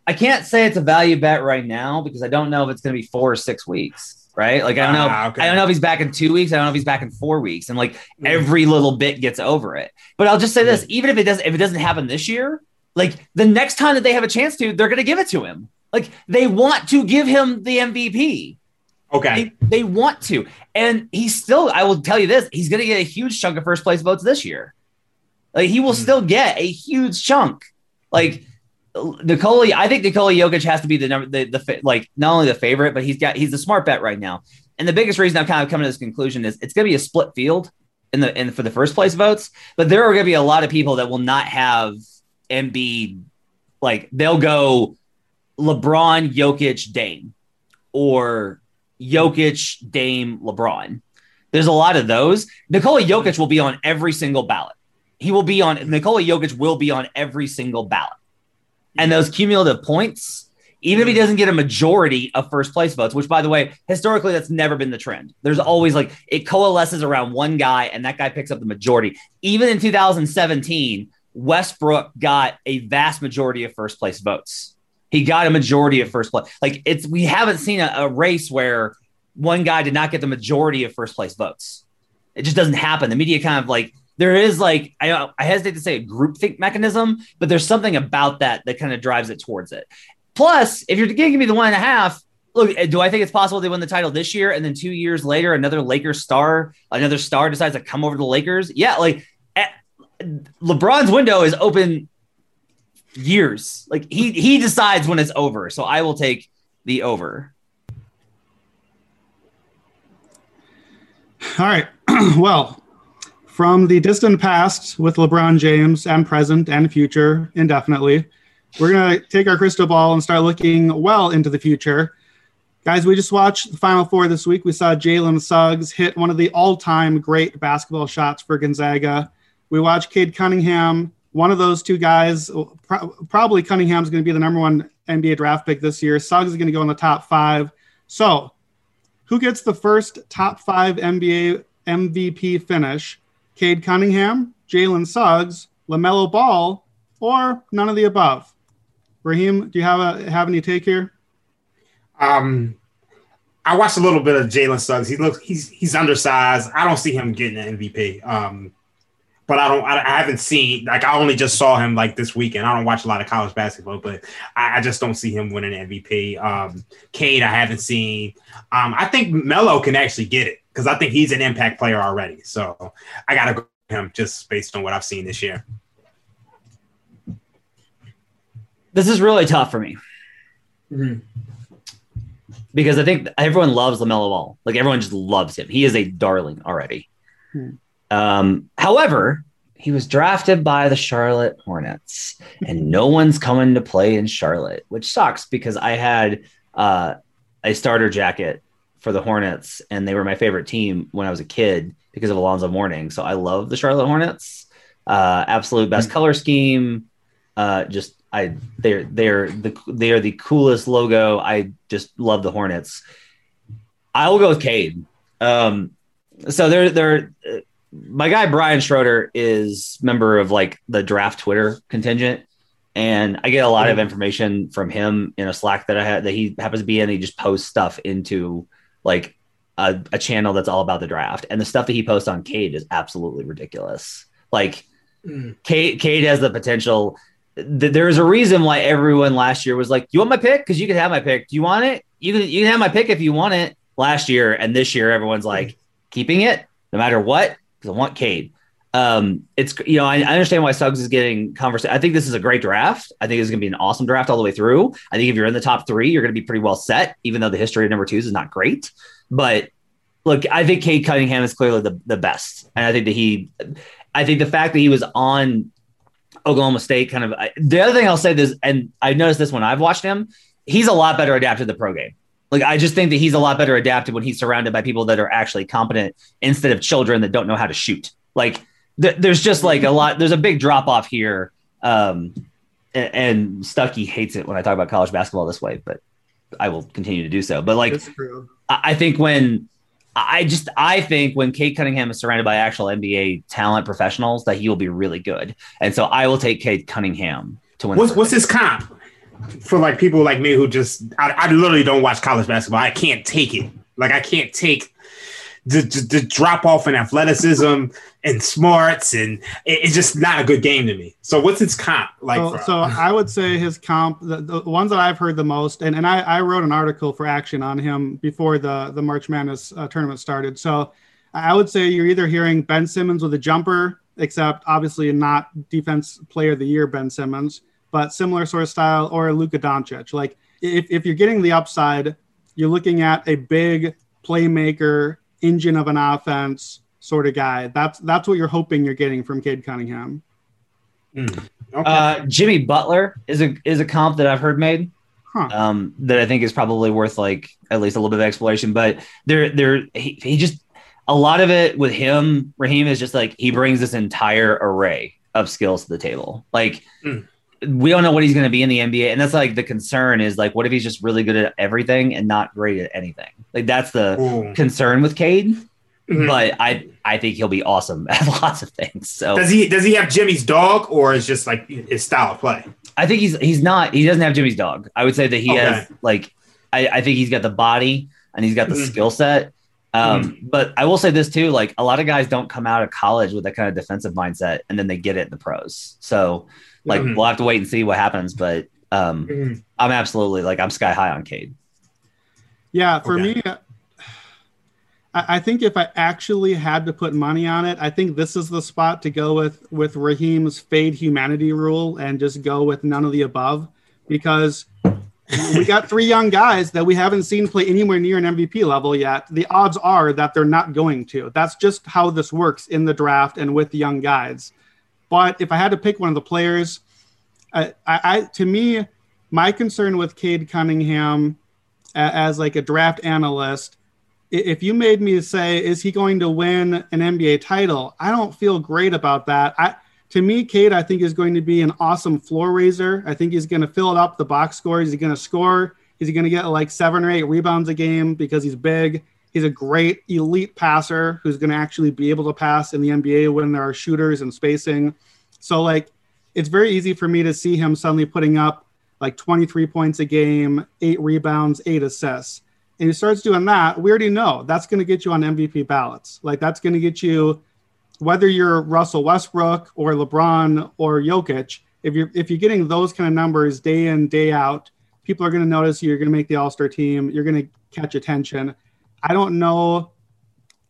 I can't say it's a value bet right now because I don't know if it's going to be four or six weeks. Right? Like I don't know. Ah, okay. I don't know if he's back in two weeks. I don't know if he's back in four weeks. And like Mm. every little bit gets over it. But I'll just say this: even if it doesn't, if it doesn't happen this year, like the next time that they have a chance to, they're going to give it to him. Like they want to give him the MVP. Okay. They, they want to. And he's still, I will tell you this, he's going to get a huge chunk of first place votes this year. Like he will Hmm. still get a huge chunk. Like Nikola, I think Nikola Jokic has to be the number, the, the, like not only the favorite, but he's got, he's the smart bet right now. And the biggest reason I'm kind of coming to this conclusion is it's going to be a split field in the, in for the first place votes, but there are going to be a lot of people that will not have Embiid. Like they'll go LeBron, Jokic, Dame, or Jokic, Dame, LeBron. There's a lot of those. Nikola Jokic will be on every single ballot. He will be on Nikola Jokic will be on every single ballot. And those cumulative points, even if he mm-hmm. doesn't get a majority of first place votes, which by the way, historically that's never been the trend. There's mm-hmm. always like it coalesces around one guy and that guy picks up the majority. Even in 2017, Westbrook got a vast majority of first place votes. He got a majority of first place. Like it's we haven't seen a, a race where one guy did not get the majority of first place votes. It just doesn't happen. The media kind of like there is like I, I hesitate to say a groupthink mechanism, but there's something about that that kind of drives it towards it. Plus, if you're giving me the one and a half, look, do I think it's possible they win the title this year and then two years later another Lakers star, another star decides to come over to the Lakers? Yeah, like eh, LeBron's window is open years. Like he he decides when it's over. So I will take the over. All right. well, from the distant past with LeBron James and present and future indefinitely, we're going to take our crystal ball and start looking well into the future. Guys, we just watched the Final Four this week. We saw Jalen Suggs hit one of the all time great basketball shots for Gonzaga. We watched Cade Cunningham, one of those two guys. Pro- probably Cunningham's going to be the number one NBA draft pick this year. Suggs is going to go in the top five. So, who gets the first top five NBA MVP finish? Cade Cunningham, Jalen Suggs, LaMelo Ball, or none of the above? Raheem, do you have a have any take here? Um, I watched a little bit of Jalen Suggs. He looks he's he's undersized. I don't see him getting an MVP. Um, but I don't. I, I haven't seen like I only just saw him like this weekend. I don't watch a lot of college basketball, but I, I just don't see him winning an MVP. Um, Cade, I haven't seen. Um, I think Melo can actually get it because I think he's an impact player already. So I got to go with him just based on what I've seen this year. This is really tough for me because I think everyone loves Lamelo Ball. Like everyone just loves him. He is a darling already. Hmm. Um, however, he was drafted by the Charlotte Hornets, and no one's coming to play in Charlotte, which sucks because I had uh, a starter jacket for the Hornets, and they were my favorite team when I was a kid because of Alonzo Mourning. So I love the Charlotte Hornets. Uh, absolute best color scheme. Uh, just I they're they're the they are the coolest logo. I just love the Hornets. I will go with Cade. Um, so they're they're uh, my guy Brian Schroeder is member of like the draft Twitter contingent, and I get a lot of information from him in a Slack that I had that he happens to be in. He just posts stuff into like a, a channel that's all about the draft, and the stuff that he posts on Cade is absolutely ridiculous. Like Mm. Cade, Cade has the potential. th- There's a reason why everyone last year was like, "You want my pick? Because you can have my pick. Do you want it? You can you can have my pick if you want it." Last year and this year, everyone's like keeping it no matter what because I want Cade. Um, it's you know I, I understand why Suggs is getting conversation. I think this is a great draft. I think it's going to be an awesome draft all the way through. I think if you're in the top three, you're going to be pretty well set, even though the history of number twos is not great. But look, I think Cade Cunningham is clearly the, the best, and I think that he, I think the fact that he was on Oklahoma State kind of I, the other thing I'll say this, and I noticed this when I've watched him, he's a lot better adapted to the pro game. Like I just think that he's a lot better adapted when he's surrounded by people that are actually competent instead of children that don't know how to shoot. Like th- there's just like a lot. There's a big drop off here. Um, and, and Stucky hates it when I talk about college basketball this way, but I will continue to do so. But like. I I think when I just I think when Cade Cunningham is surrounded by actual NBA talent professionals, that he will be really good. And so I will take Cade Cunningham to win. What's what's his comp for like people like me who just I, I literally don't watch college basketball. I can't take it. Like I can't take the, the, the drop off in athleticism and smarts, and it- it's just not a good game to me. So what's its comp like? so, for- so I would say his comp, the, the ones that I've heard the most, and, and I, I wrote an article for Action on him before the, the March Madness uh, tournament started. So I would say you're either hearing Ben Simmons with a jumper, except obviously not defense player of the year Ben Simmons, but similar sort of style, or Luka Doncic. Like if, if you're getting the upside, you're looking at a big playmaker, engine of an offense sort of guy. That's that's what you're hoping you're getting from Cade Cunningham. Okay. Uh, Jimmy Butler is a is a comp that I've heard made. Huh. Um, that I think is probably worth like at least a little bit of exploration. But there, there, he, he just a lot of it with him, Raheem is just like he brings this entire array of skills to the table. Like Mm. we don't know what he's going to be in the NBA, and that's like the concern is like, what if he's just really good at everything and not great at anything? Like that's the Ooh. concern with Cade. Mhm. But I, I think he'll be awesome at lots of things. So Does he does he have Jimmy's dog or is just like his style of play? I think he's he's not he doesn't have Jimmy's dog. I would say that he Okay. has like I, I think he's got the body and he's got the Mhm. skill set. Um, but I will say this too, like a lot of guys don't come out of college with that kind of defensive mindset and then they get it in the pros. So like Mhm. we'll have to wait and see what happens. But um Mhm. I'm absolutely like I'm sky high on Cade. Yeah, for Okay. me, I, think if I actually had to put money on it, I think this is the spot to go with with Raheem's fade humanity rule and just go with none of the above because we got three young guys that we haven't seen play anywhere near an MVP level yet. The odds are that they're not going to. That's just how this works in the draft and with young guys. But if I had to pick one of the players, I, I, I to me, my concern with Cade Cunningham as like a draft analyst, if you made me say, is he going to win an NBA title? I don't feel great about that. I, to me, Cade, I think is going to be an awesome floor raiser. I think he's going to fill it up the box score. Is he going to score? Is he going to get like seven or eight rebounds a game because he's big? He's a great elite passer who's going to actually be able to pass in the NBA when there are shooters and spacing. So like, it's very easy for me to see him suddenly putting up like 23 points a game, eight rebounds, eight assists. And he starts doing that, we already know that's going to get you on MVP ballots. Like that's going to get you, whether you're Russell Westbrook or LeBron or Jokic, if you're if you're getting those kind of numbers day in day out, people are going to notice you. You're going to make the All Star team. You're going to catch attention. I don't know.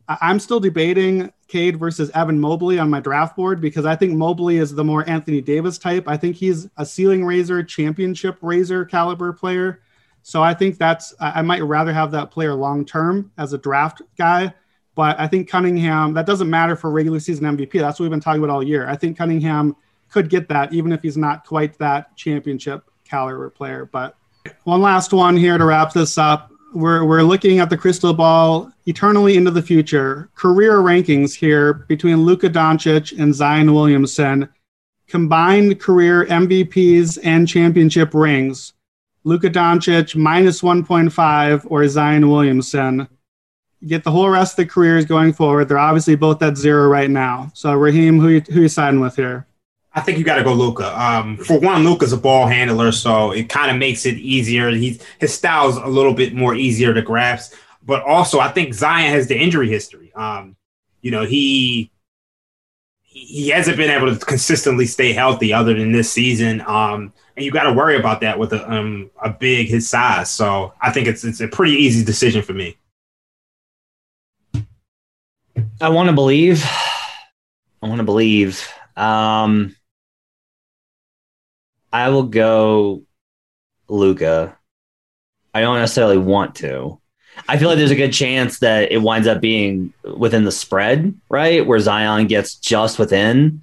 I'm still debating Cade versus Evan Mobley on my draft board because I think Mobley is the more Anthony Davis type. I think he's a ceiling raiser, championship raiser caliber player. So I think that's I might rather have that player long term as a draft guy. But I think Cunningham, that doesn't matter for regular season MVP. That's what we've been talking about all year. I think Cunningham could get that, even if he's not quite that championship caliber player. But one last one here to wrap this up. We're, we're looking at the crystal ball eternally into the future. Career rankings here between Luka Doncic and Zion Williamson. Combined career MVPs and championship rings. Luka Doncic minus 1.5 or Zion Williamson. get the whole rest of the careers going forward. They're obviously both at zero right now. So Raheem, who you, who are you siding with here? I think you got to go Luka. Um, for one, Luka's a ball handler, so it kind of makes it easier. He's his style's a little bit more easier to grasp. But also, I think Zion has the injury history. Um, you know, he he hasn't been able to consistently stay healthy other than this season. Um, and you got to worry about that with a um, a big his size. So I think it's it's a pretty easy decision for me. I want to believe. I want to believe. Um, I will go Luka. I don't necessarily want to. I feel like there's a good chance that it winds up being within the spread, right? Where Zion gets just within.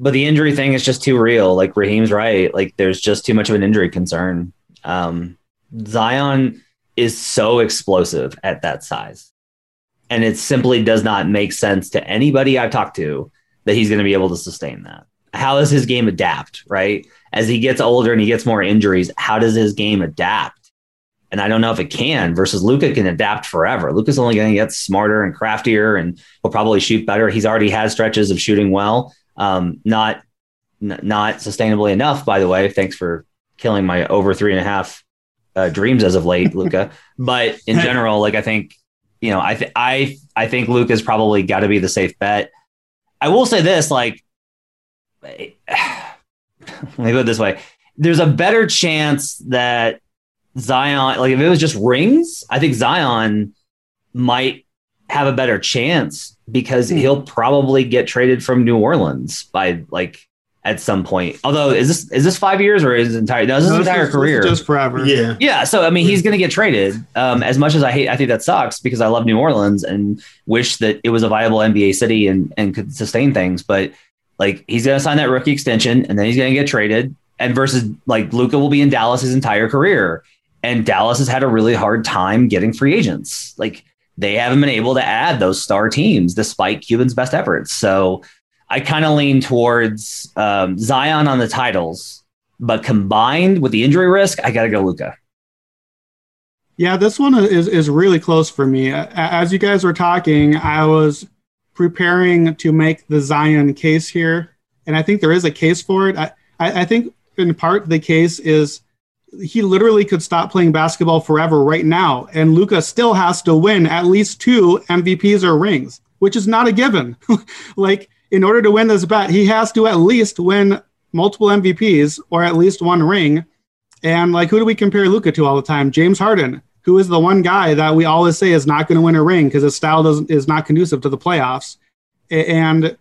But the injury thing is just too real. Like Raheem's right. Like there's just too much of an injury concern. Um, Zion is so explosive at that size. And it simply does not make sense to anybody I've talked to that he's going to be able to sustain that. How does his game adapt, right? As he gets older and he gets more injuries, how does his game adapt? And I don't know if it can versus Luka can adapt forever. Luka's only going to get smarter and craftier and will probably shoot better. He's already had stretches of shooting well. Um, not n- not sustainably enough, by the way. Thanks for killing my over three and a half uh, dreams as of late, Luka. but in general, like I think, you know, I th- I I think Luka's probably got to be the safe bet. I will say this, like, let me put it this way: there's a better chance that Zion, like if it was just rings, I think Zion might have a better chance because he'll probably get traded from New Orleans by like at some point. Although is this is this five years or is his entire no, this is No, his entire is- career? just forever. Yeah. Yeah, so I mean, he's going to get traded. Um, as much as I hate, I think that sucks because I love New Orleans and wish that it was a viable NBA city and and could sustain things. But like, he's going to sign that rookie extension and then he's going to get traded. And versus like Luka will be in Dallas his entire career, and Dallas has had a really hard time getting free agents. Like they haven't been able to add those star teams despite Cuban's best efforts. So I kind of lean towards um, Zion on the titles, but combined with the injury risk, I got to go Luka. Yeah, this one is is really close for me. As you guys were talking, I was preparing to make the Zion case here, and I think there is a case for it. I, I, I think in part the case is he literally could stop playing basketball forever right now, and Luka still has to win at least two MVPs or rings, which is not a given. like in order to win this bet, he has to at least win multiple MVPs or at least one ring. And like, who do we compare Luka to all the time? James Harden, who is the one guy that we always say is not going to win a ring because his style doesn't is not conducive to the playoffs. And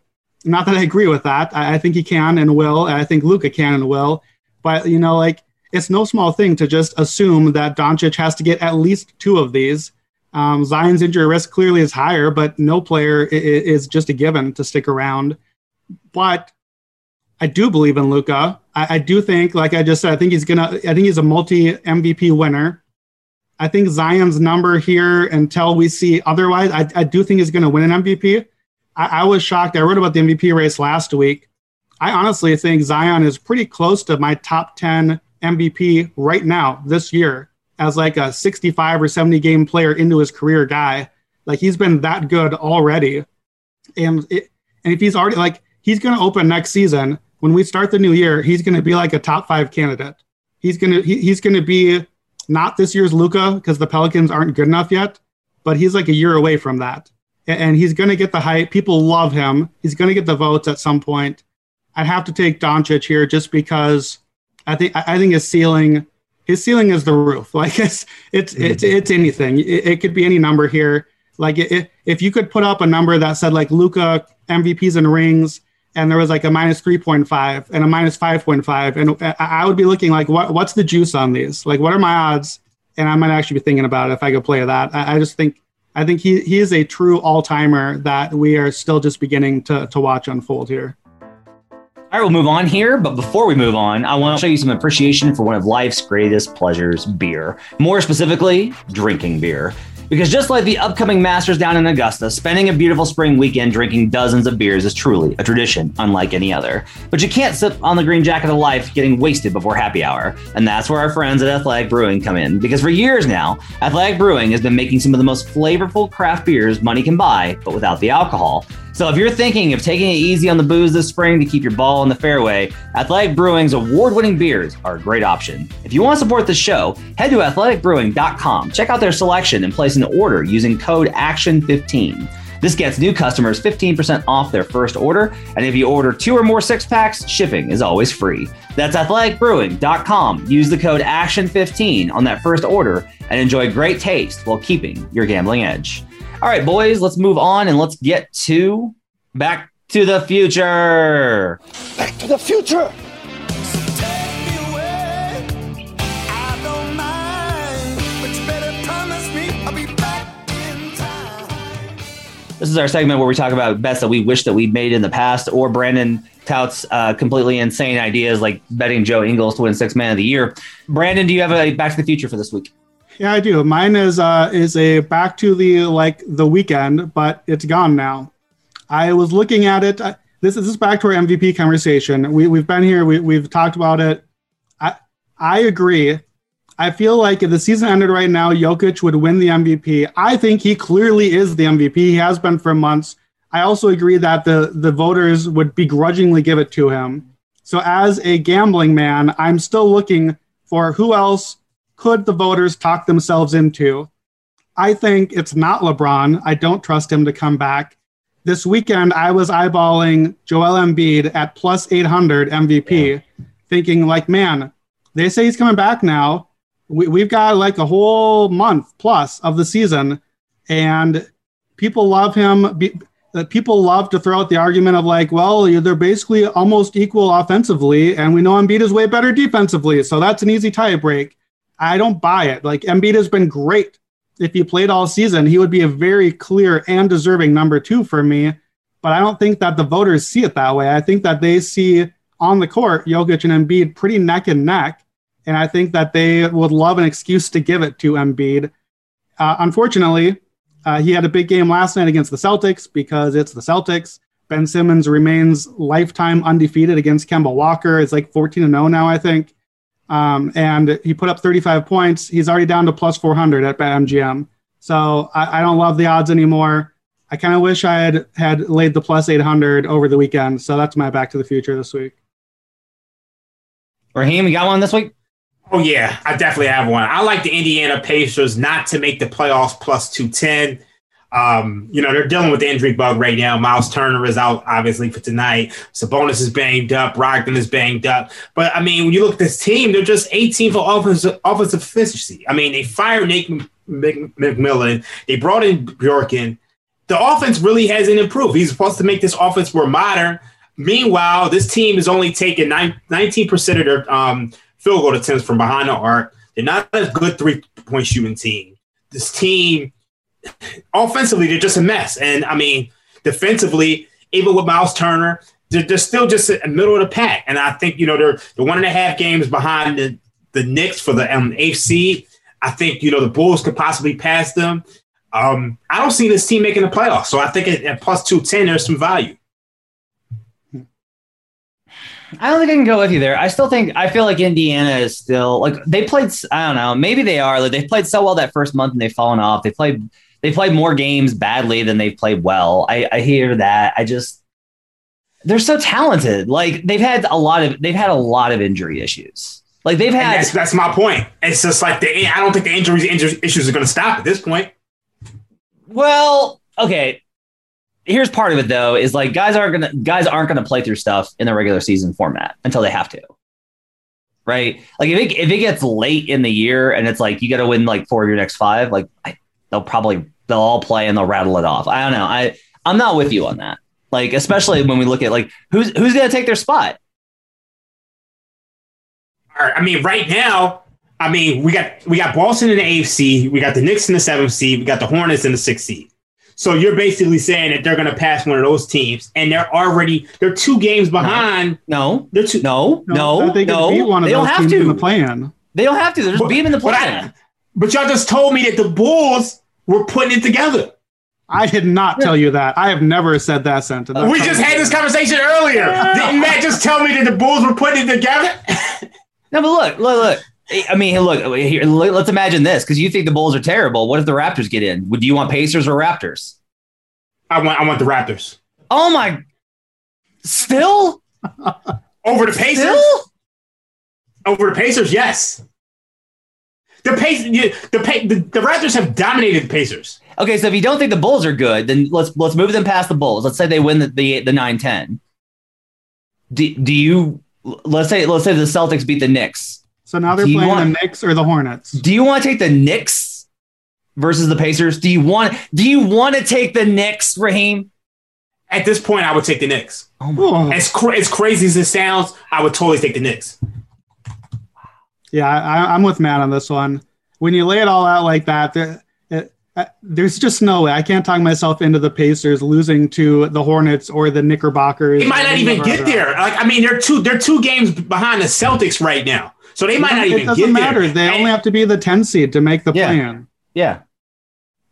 not that I agree with that. I, I think he can and will. And I think Luka can and will. But you know, like, it's no small thing to just assume that Doncic has to get at least two of these. Um, Zion's injury risk clearly is higher, but no player is just a given to stick around. But I do believe in Luka. I, I do think, like I just said, I think he's gonna. I think he's a multi MVP winner. I think Zion's number here until we see otherwise. I, I do think he's going to win an MVP. I, I was shocked. I wrote about the MVP race last week. I honestly think Zion is pretty close to my top 10 MVP right now this year as like a 65 or 70 game player into his career guy. Like he's been that good already. And it, and if he's already like he's going to open next season when we start the new year, he's going to be like a top 5 candidate. He's going to he, he's going to be not this year's Luka because the Pelicans aren't good enough yet, but he's like a year away from that. A- And he's going to get the hype. People love him. He's going to get the votes at some point. I'd have to take Doncic here just because I think I think his ceiling his ceiling is the roof. Like it's it's mm-hmm. it's it's anything. It, it could be any number here. Like it, if you could put up a number that said like Luka MVPs and rings, and there was like a minus three point five and a minus five point five, and I I would be looking like what what's the juice on these? Like what are my odds? And I might actually be thinking about it if I could play that. I, I just think I think he he is a true all timer that we are still just beginning to to watch unfold here. All right, we'll move on here. But before we move on, I want to show you some appreciation for one of life's greatest pleasures beer. More specifically, drinking beer. Because just like the upcoming Masters down in Augusta, spending a beautiful spring weekend drinking dozens of beers is truly a tradition unlike any other. But you can't sip on the green jacket of life getting wasted before happy hour. And that's where our friends at Athletic Brewing come in. Because for years now, Athletic Brewing has been making some of the most flavorful craft beers money can buy, but without the alcohol. So if you're thinking of taking it easy on the booze this spring to keep your ball in the fairway, Athletic Brewing's award-winning beers are a great option. If you want to support the show, head to athleticbrewing.com, check out their selection, and place an order using code ACTION15. This gets new customers 15% off their first order, and if you order two or more six packs, shipping is always free. That's athleticbrewing.com. Use the code ACTION15 on that first order and enjoy great taste while keeping your gambling edge. All right, boys, let's move on and let's get to Back to the Future. Back to the future. This is our segment where we talk about bets that we wish that we made in the past, or Brandon touts uh, completely insane ideas like betting Joe Ingles to win Six Man of the Year. Brandon, do you have a Back to the Future for this week? Yeah, I do. Mine is uh, is a back to the like the weekend, but it's gone now. I was looking at it. I, this is this is back to our MVP conversation. We we've been here. We we've talked about it. I I agree. I feel like if the season ended right now, Jokic would win the MVP. I think he clearly is the MVP. He has been for months. I also agree that the the voters would begrudgingly give it to him. So as a gambling man, I'm still looking for who else could the voters talk themselves into. I think it's not LeBron. I don't trust him to come back. This weekend, I was eyeballing Joel Embiid at plus 800 MVP, yeah. thinking, like, man, they say he's coming back now we, we've got like a whole month plus of the season, and people love him. Be, uh, people love to throw out the argument of like, well, they're basically almost equal offensively, and we know Embiid is way better defensively, so that's an easy tie break. I don't buy it. Like Embiid has been great. If he played all season, he would be a very clear and deserving number two for me. But I don't think that the voters see it that way. I think that they see on the court Jokic and Embiid pretty neck and neck. And I think that they would love an excuse to give it to Embiid. Uh, unfortunately, uh, he had a big game last night against the Celtics because it's the Celtics. Ben Simmons remains lifetime undefeated against Kemba Walker. It's like 14 and 0 now, I think. Um, and he put up 35 points. He's already down to plus 400 at BetMGM. So I, I don't love the odds anymore. I kind of wish I had had laid the plus 800 over the weekend. So that's my back to the future this week. Raheem, you got one this week? Oh yeah, I definitely have one. I like the Indiana Pacers not to make the playoffs plus two ten. Um, you know, they're dealing with the injury bug right now. Miles Turner is out, obviously, for tonight. Sabonis is banged up. Brogdon is banged up. But, I mean, when you look at this team, they're just 18 for offensive, offensive efficiency. I mean, they fired Nate McMillan. They brought in Bjorkgren. The offense really hasn't improved. He's supposed to make this offense more modern. Meanwhile, this team is only taking 19% of their um, – field goal attempts from behind the arc. They're not a good three point shooting team. This team, offensively, they're just a mess. And I mean, defensively, even with Miles Turner, they're, they're still just in the middle of the pack. And I think, you know, they're, they're one and a half games behind the, the Knicks for the um, AFC. I think, you know, the Bulls could possibly pass them. Um, I don't see this team making the playoffs. So I think at, at plus 210, there's some value. I don't think I can go with you there. I still think I feel like Indiana is still like they played. I don't know. Maybe they are. Like they played so well that first month and they've fallen off. They played. They played more games badly than they've played well. I, I hear that. I just they're so talented. Like they've had a lot of they've had a lot of injury issues. Like they've had. That's, that's, my point. It's just like the I don't think the injuries injury issues are going to stop at this point. Well, okay here's part of it though is like guys aren't gonna guys aren't gonna play through stuff in the regular season format until they have to right like if it, if it gets late in the year and it's like you got to win like four of your next five like I, they'll probably they'll all play and they'll rattle it off i don't know i i'm not with you on that like especially when we look at like who's who's gonna take their spot All right. i mean right now i mean we got we got boston in the afc we got the knicks in the seventh seed we got the hornets in the sixth seed so you're basically saying that they're going to pass one of those teams, and they're already they're two games behind. No, they're two. No, no, they, no. Beat one of they don't have to. In the plan. They don't have to. They're just beating in the plan. But, y'all just told me that the Bulls we're putting it together. I did not tell you that. I have never said that sentence. we just had this conversation earlier. Didn't Matt just tell me that the Bulls were putting it together? no, but look, look, look. I mean, look, here, let's imagine this because you think the Bulls are terrible. What if the Raptors get in? Would you want Pacers or Raptors? I want, I want the Raptors. Oh my! Still over the Pacers? Still? Over the Pacers, yes. The pace, the, the the Raptors have dominated the Pacers. Okay, so if you don't think the Bulls are good, then let's let's move them past the Bulls. Let's say they win the the, the 9-10. Do, do you let's say let's say the Celtics beat the Knicks. So now they're playing want, the Knicks or the Hornets. Do you want to take the Knicks versus the Pacers? Do you want do you want to take the Knicks, Raheem? At this point, I would take the Knicks. Oh as cra- as crazy as it sounds, I would totally take the Knicks. Yeah, I, am with Matt on this one. When you lay it all out like that, there, it, uh, there's just no way. I can't talk myself into the Pacers losing to the Hornets or the Knickerbockers. They might not even get there. Like I mean, they're two they're two games behind the Celtics right now, so they might yeah, not even. Get there. It doesn't matter. There. They and, only have to be the 10 seed to make the yeah, plan. Yeah,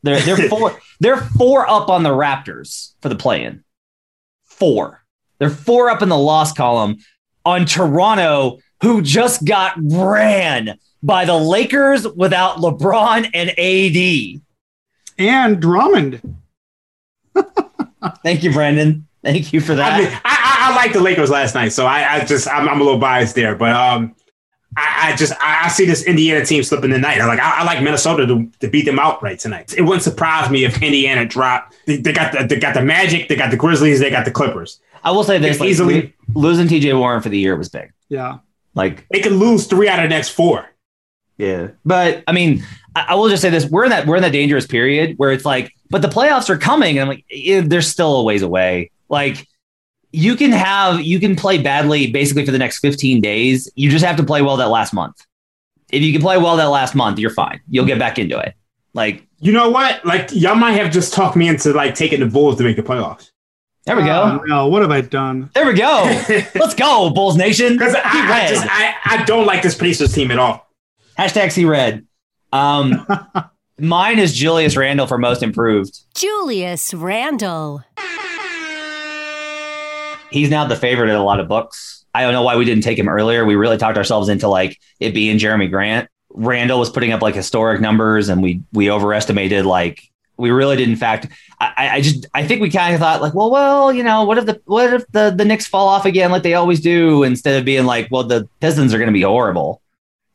they're they're four they're four up on the Raptors for the play-in. Four. They're four up in the loss column on Toronto, who just got ran by the Lakers without LeBron and AD. And Drummond. Thank you, Brandon. Thank you for that. I, mean, I, I, I like the Lakers last night, so I, I just I'm, I'm, a little biased there, but um, I, I just I, see this Indiana team slipping tonight. I like I, like Minnesota to, to beat them outright tonight. It wouldn't surprise me if Indiana dropped. They, they got the they got the Magic, they got the Grizzlies, they got the Clippers. I will say this: like, easily losing TJ Warren for the year was big. Yeah, like they can lose three out of the next four. Yeah, but I mean, I, I, will just say this: we're in that we're in that dangerous period where it's like, but the playoffs are coming, and I'm like, eh, they're still a ways away. Like you can have you can play badly basically for the next 15 days. You just have to play well that last month. If you can play well that last month, you're fine. You'll get back into it. Like you know what? Like y'all might have just talked me into like taking the Bulls to make the playoffs. There we go. Oh, no, what have I done? There we go. Let's go, Bulls Nation. Because I, I, just I, I don't like this Pacers team at all. Hashtag see red. Um, mine is Julius Randle for most improved. Julius Randle. He's now the favorite in a lot of books. I don't know why we didn't take him earlier. We really talked ourselves into like it being Jerami Grant. Randle was putting up like historic numbers, and we we overestimated like we really did. In fact, I, I just I think we kind of thought like, well, well, you know, what if the what if the the Knicks fall off again like they always do, instead of being like, well, the Pistons are going to be horrible.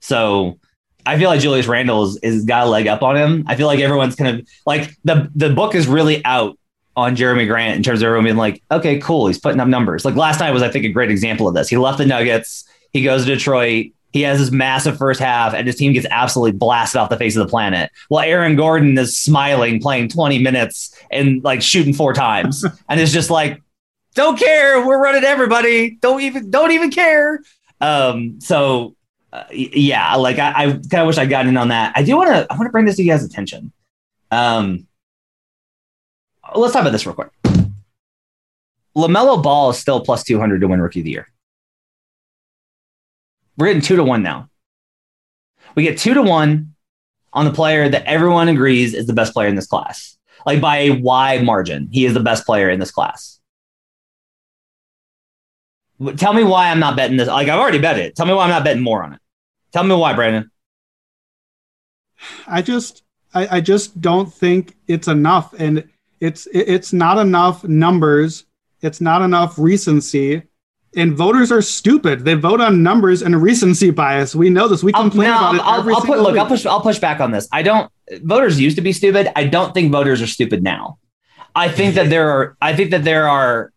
So I feel like Julius Randle is, is got a leg up on him. I feel like everyone's kind of like the the book is really out on Jerami Grant in terms of everyone being like, okay, cool, he's putting up numbers. Like last night was, I think, a great example of this. He left the Nuggets, he goes to Detroit, he has this massive first half, and his team gets absolutely blasted off the face of the planet. While Aaron Gordon is smiling, playing 20 minutes and like shooting four times, and is just like, don't care, we're running everybody. Don't even don't even care. Um, so uh, yeah, like I, I kind of wish I got in on that. I do want to I want to bring this to you guys' attention. Um, let's talk about this real quick. LaMelo Ball is still plus 200 to win rookie of the year. We're getting two to one now. We get two to one on the player that everyone agrees is the best player in this class. Like by a wide margin, he is the best player in this class. Tell me why I'm not betting this. Like I've already bet it. Tell me why I'm not betting more on it. Tell me why, Brandon. I just I, I just don't think it's enough. And it's it's not enough numbers. It's not enough recency. And voters are stupid. They vote on numbers and recency bias. We know this. We complain no, about it I'll, every I'll put, look. I'll push. I'll push back on this. I don't. Voters used to be stupid. I don't think voters are stupid now. I think that there are. I think that there are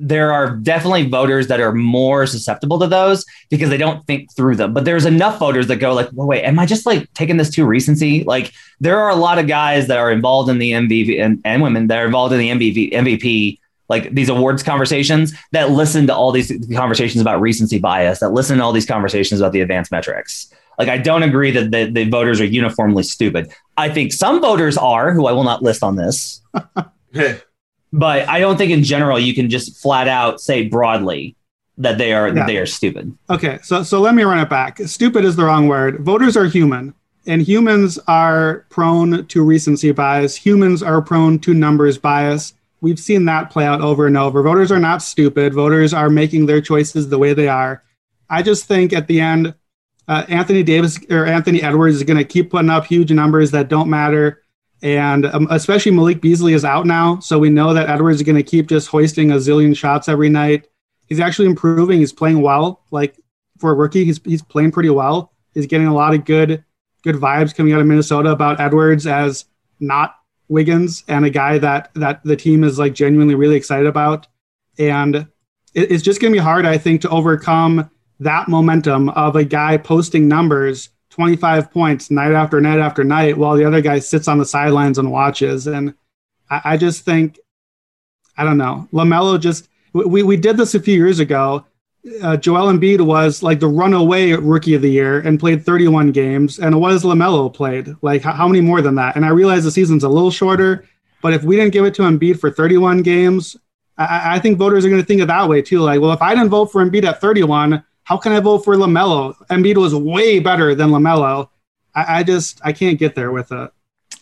there are definitely voters that are more susceptible to those because they don't think through them. But there's enough voters that go like, well, wait, am I just like taking this too recency? Like there are a lot of guys that are involved in the MVP and, and women that are involved in the MVP, MVP, like these awards conversations that listen to all these conversations about recency bias, that listen to all these conversations about the advanced metrics. Like I don't agree that the, the voters are uniformly stupid. I think some voters are, who I will not list on this. but I don't think in general you can just flat out say broadly that they are yeah. they are stupid. Okay, so so let me run it back. Stupid is the wrong word. Voters are human, And humans are prone to recency bias. Humans are prone to numbers bias. We've seen that play out over and over. Voters are not stupid. Voters are making their choices the way they are. I just think at the end, uh, Anthony Davis or Anthony Edwards is going to keep putting up huge numbers that don't matter. And um, especially Malik Beasley is out now. So we know that Edwards is going to keep just hoisting a zillion shots every night. He's actually improving. He's playing well. Like for a rookie, he's, he's playing pretty well. He's getting a lot of good good vibes coming out of Minnesota about Edwards as not Wiggins and a guy that that the team is like genuinely really excited about. And it, it's just going to be hard, I think, to overcome that momentum of a guy posting numbers 25 points night after night after night while the other guy sits on the sidelines and watches. And I, I just think, I don't know, LaMelo just, we, we did this a few years ago uh, Joel Embiid was like the runaway rookie of the year and played 31 games. And what has LaMelo played? Like, how, how many more than that? And I realize the season's a little shorter, but if we didn't give it to Embiid for 31 games, I, I think voters are going to think of that way too. Like, well, if I didn't vote for Embiid at 31, how can I vote for LaMelo? Embiid was way better than LaMelo. I, I just, I can't get there with it.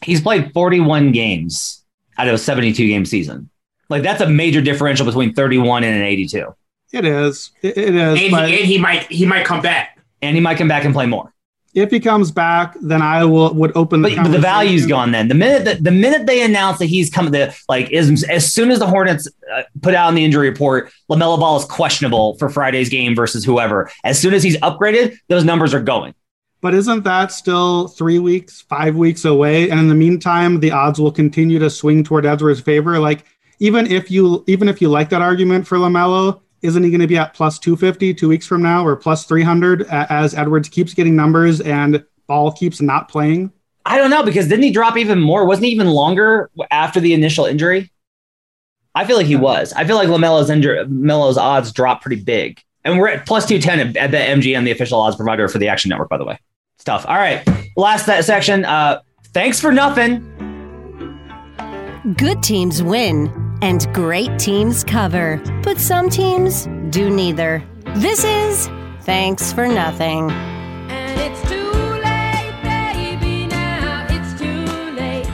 He's played 41 games out of a 72 game season. Like, that's a major differential between 31 and an 82. It is. It, it is. And, but he, and he might he might come back. And he might come back and play more. if he comes back, then I will would open the. But, but the value's conversation. gone then. The minute that the minute they announce that he's coming, the like is as soon as the Hornets uh, put out in the injury report, Lamelo Ball is questionable for Friday's game versus whoever. As soon as he's upgraded, those numbers are going. But isn't that still three weeks, five weeks away? And in the meantime, the odds will continue to swing toward Edwards' favor. Like even if you even if you like that argument for Lamelo, isn't he going to be at plus 250 two weeks from now or plus 300 as Edwards keeps getting numbers and Ball keeps not playing? I don't know because didn't he drop even more? Wasn't he even longer after the initial injury? I feel like he was. I feel like Lamelo's injury, Melo's odds dropped pretty big, and we're at plus two ten at, at the MGM, the official odds provider for the Action Network. By the way, it's tough. All right, last that section. Uh, thanks for nothing. Good teams win, and great teams cover. But some teams do neither. This is Thanks for Nothing. And it's too late, baby, now it's too late.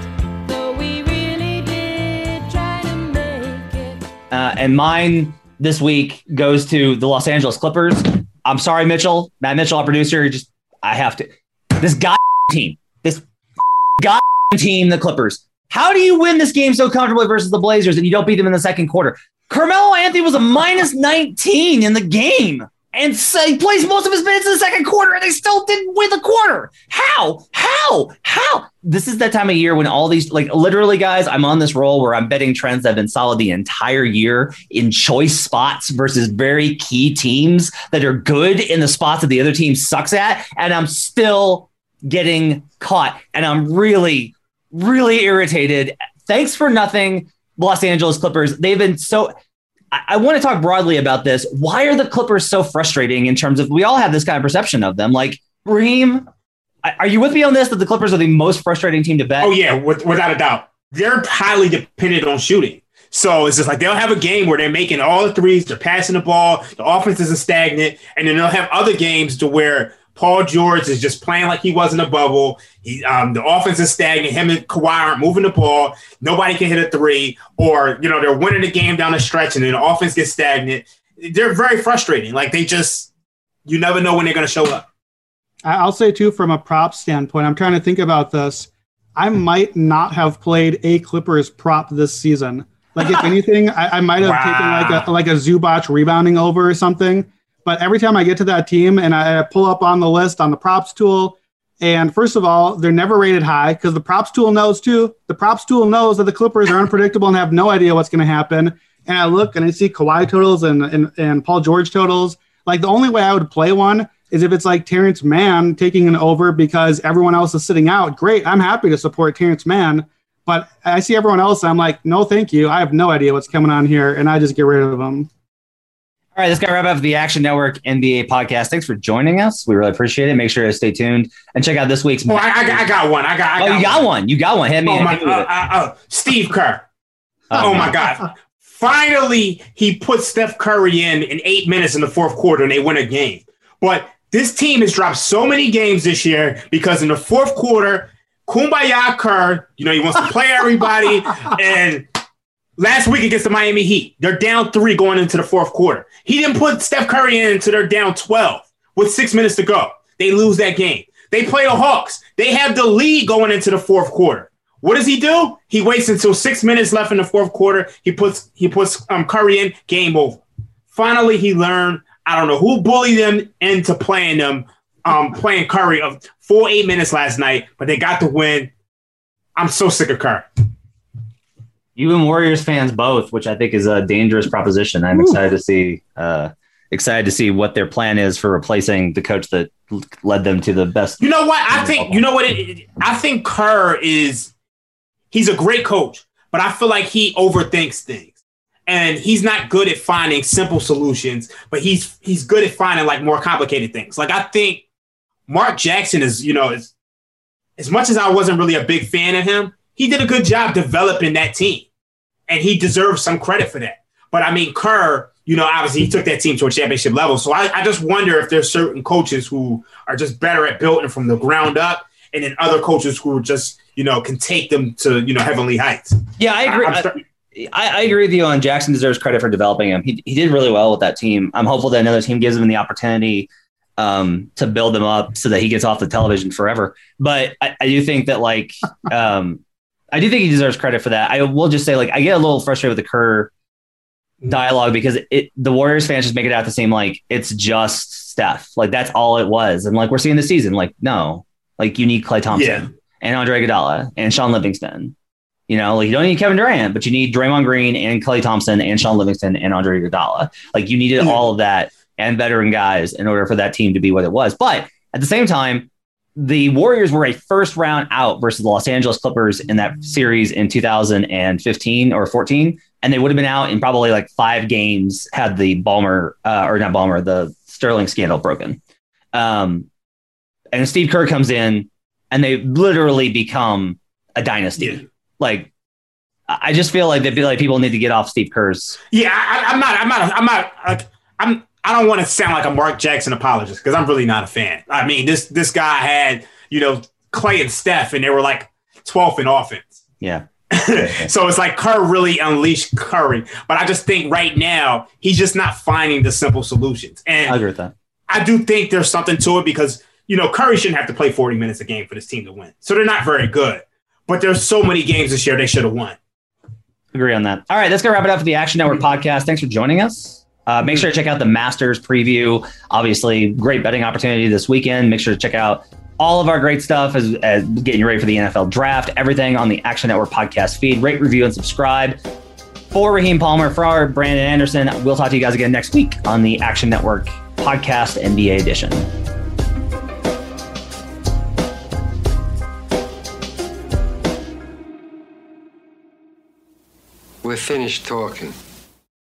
Though we really did try to make it. Uh, and mine this week goes to the Los Angeles Clippers. I'm sorry, Mitchell, Matt Mitchell, our producer. Just I have to. This guy team, this guy team, the Clippers. How do you win this game so comfortably versus the Blazers and you don't beat them in the second quarter? Carmelo Anthony was a minus 19 in the game. And so he plays most of his minutes in the second quarter, and they still didn't win the quarter. How? How? How? This is that time of year when all these, like, literally, guys, I'm on this roll where I'm betting trends that have been solid the entire year in choice spots versus very key teams that are good in the spots that the other team sucks at. And I'm still getting caught. And I'm really, really irritated. Thanks for nothing, Los Angeles Clippers. They've been so. I, want to talk broadly about this. Why are the Clippers so frustrating in terms of we all have this kind of perception of them? Like, Raheem, are you with me on this that the Clippers are the most frustrating team to bet? Oh yeah, with, without a doubt. They're highly dependent on shooting. So it's just like they'll have a game where they're making all the threes, they're passing the ball, the offense isn't stagnant, and then they'll have other games to where Paul George is just playing like he was in a bubble. He, um, the offense is stagnant. Him and Kawhi aren't moving the ball. Nobody can hit a three, or you know they're winning the game down the stretch, and then the offense gets stagnant. They're very frustrating. Like they just, you never know when they're going to show up. I'll say too, from a prop standpoint, I'm trying to think about this. I might not have played a Clippers prop this season. Like if anything, I, I might have taken like a like a Zubac rebounding over or something. But every time I get to that team and I, pull up on the list on the props tool, and first of all, they're never rated high because the props tool knows too. The props tool knows that the Clippers are unpredictable and have no idea what's going to happen. And I look and I see Kawhi totals and, and and Paul George totals. Like the only way I would play one is if it's like Terance Mann taking an over because everyone else is sitting out. Great, I'm happy to support Terance Mann. But I see everyone else, I'm like, no, thank you. I have no idea what's coming on here, and I just get rid of them. All right, this guy wrap up the Action Network NBA podcast. Thanks for joining us. We really appreciate it. Make sure to stay tuned and check out this week's. Oh, I, I, got- I got one. I got. I oh, got you got one. You got one. Hit me. Oh my! Uh, uh, uh, Steve Kerr. Oh, Oh, my God! Finally, he put Steph Curry in in eight minutes in the fourth quarter, and they win a game. But This team has dropped so many games this year because in the fourth quarter, Kumbaya Kerr, you know, he wants to play everybody. and last week against the Miami Heat, they're down three going into the fourth quarter. He didn't put Steph Curry in until they're down 12 with six minutes to go. They lose that game. They play the Hawks. They have the lead going into the fourth quarter. What does he do? He waits until six minutes left in the fourth quarter. He puts he puts um, Curry in. Game over. Finally, he learned. I don't know who bullied him into playing them, um, playing Curry of four eight minutes last night, but they got the win. I'm so sick of Curry. You and Warriors fans both, which I think is a dangerous proposition. I'm excited to see uh, excited to see what their plan is for replacing the coach that led them to the best. You know what? I think you know what it- I think Kerr is he's a great coach, but I feel like he overthinks things. And he's not good at finding simple solutions, but he's he's good at finding like more complicated things. Like I think Mark Jackson is, you know, is as much as I wasn't really a big fan of him, he did a good job developing that team. And he deserves some credit for that. But I mean, Kerr, you know, obviously he took that team to a championship level. So I, I just wonder if there's certain coaches who are just better at building from the ground up, and then other coaches who just, you know, can take them to, you know, heavenly heights. Yeah, I agree. I, I, I agree with you on Jackson deserves credit for developing him. He, he did really well with that team. I'm hopeful that another team gives him the opportunity um, to build them up so that he gets off the television forever. But I, I do think that like um, I do think he deserves credit for that. I will just say like I get a little frustrated with the Kerr dialogue because it the Warriors fans just make it out to seem like it's just Steph. Like that's all it was. And like we're seeing the season, like no, like you need Klay Thompson Yeah. and Andre Iguodala and Shaun Livingston. You know, like you don't need Kevin Durant, but you need Draymond Green and Klay Thompson and Shaun Livingston and Andre Iguodala. Like you needed all of that and veteran guys in order for that team to be what it was. But at the same time, the Warriors were a first round out versus the Los Angeles Clippers in that series in 2015 or 14, and they would have been out in probably like five games had the Ballmer uh, or not Ballmer, the Sterling scandal broken. Um, and Steve Kerr comes in, and they literally become a dynasty. Yeah. Like, I just feel like they feel like people need to get off Steve Kerr's. Yeah, I, I'm not. I'm not. I'm not. Like, I'm. I don't want to sound like a Mark Jackson apologist because I'm really not a fan. I mean, this this guy had you know Klay and Steph, and they were like 12th in offense. Yeah, so it's like Kerr really unleashed Curry, but I just think right now he's just not finding the simple solutions. I And agree with that. I do think there's something to it because you know Curry shouldn't have to play 40 minutes a game for this team to win. So they're not very good. But there's so many games this year they should have won. Agree on that. All right, that's gonna wrap it up for the Action Network podcast. Thanks for joining us. Uh, make sure to check out the Masters preview. Obviously, great betting opportunity this weekend. Make sure to check out all of our great stuff as, as getting ready for the NFL draft. Everything on the Action Network podcast feed. Rate, review, and subscribe. For Raheem Palmer, for our Brandon Anderson, we'll talk to you guys again next week on the Action Network podcast NBA edition. We're finished talking.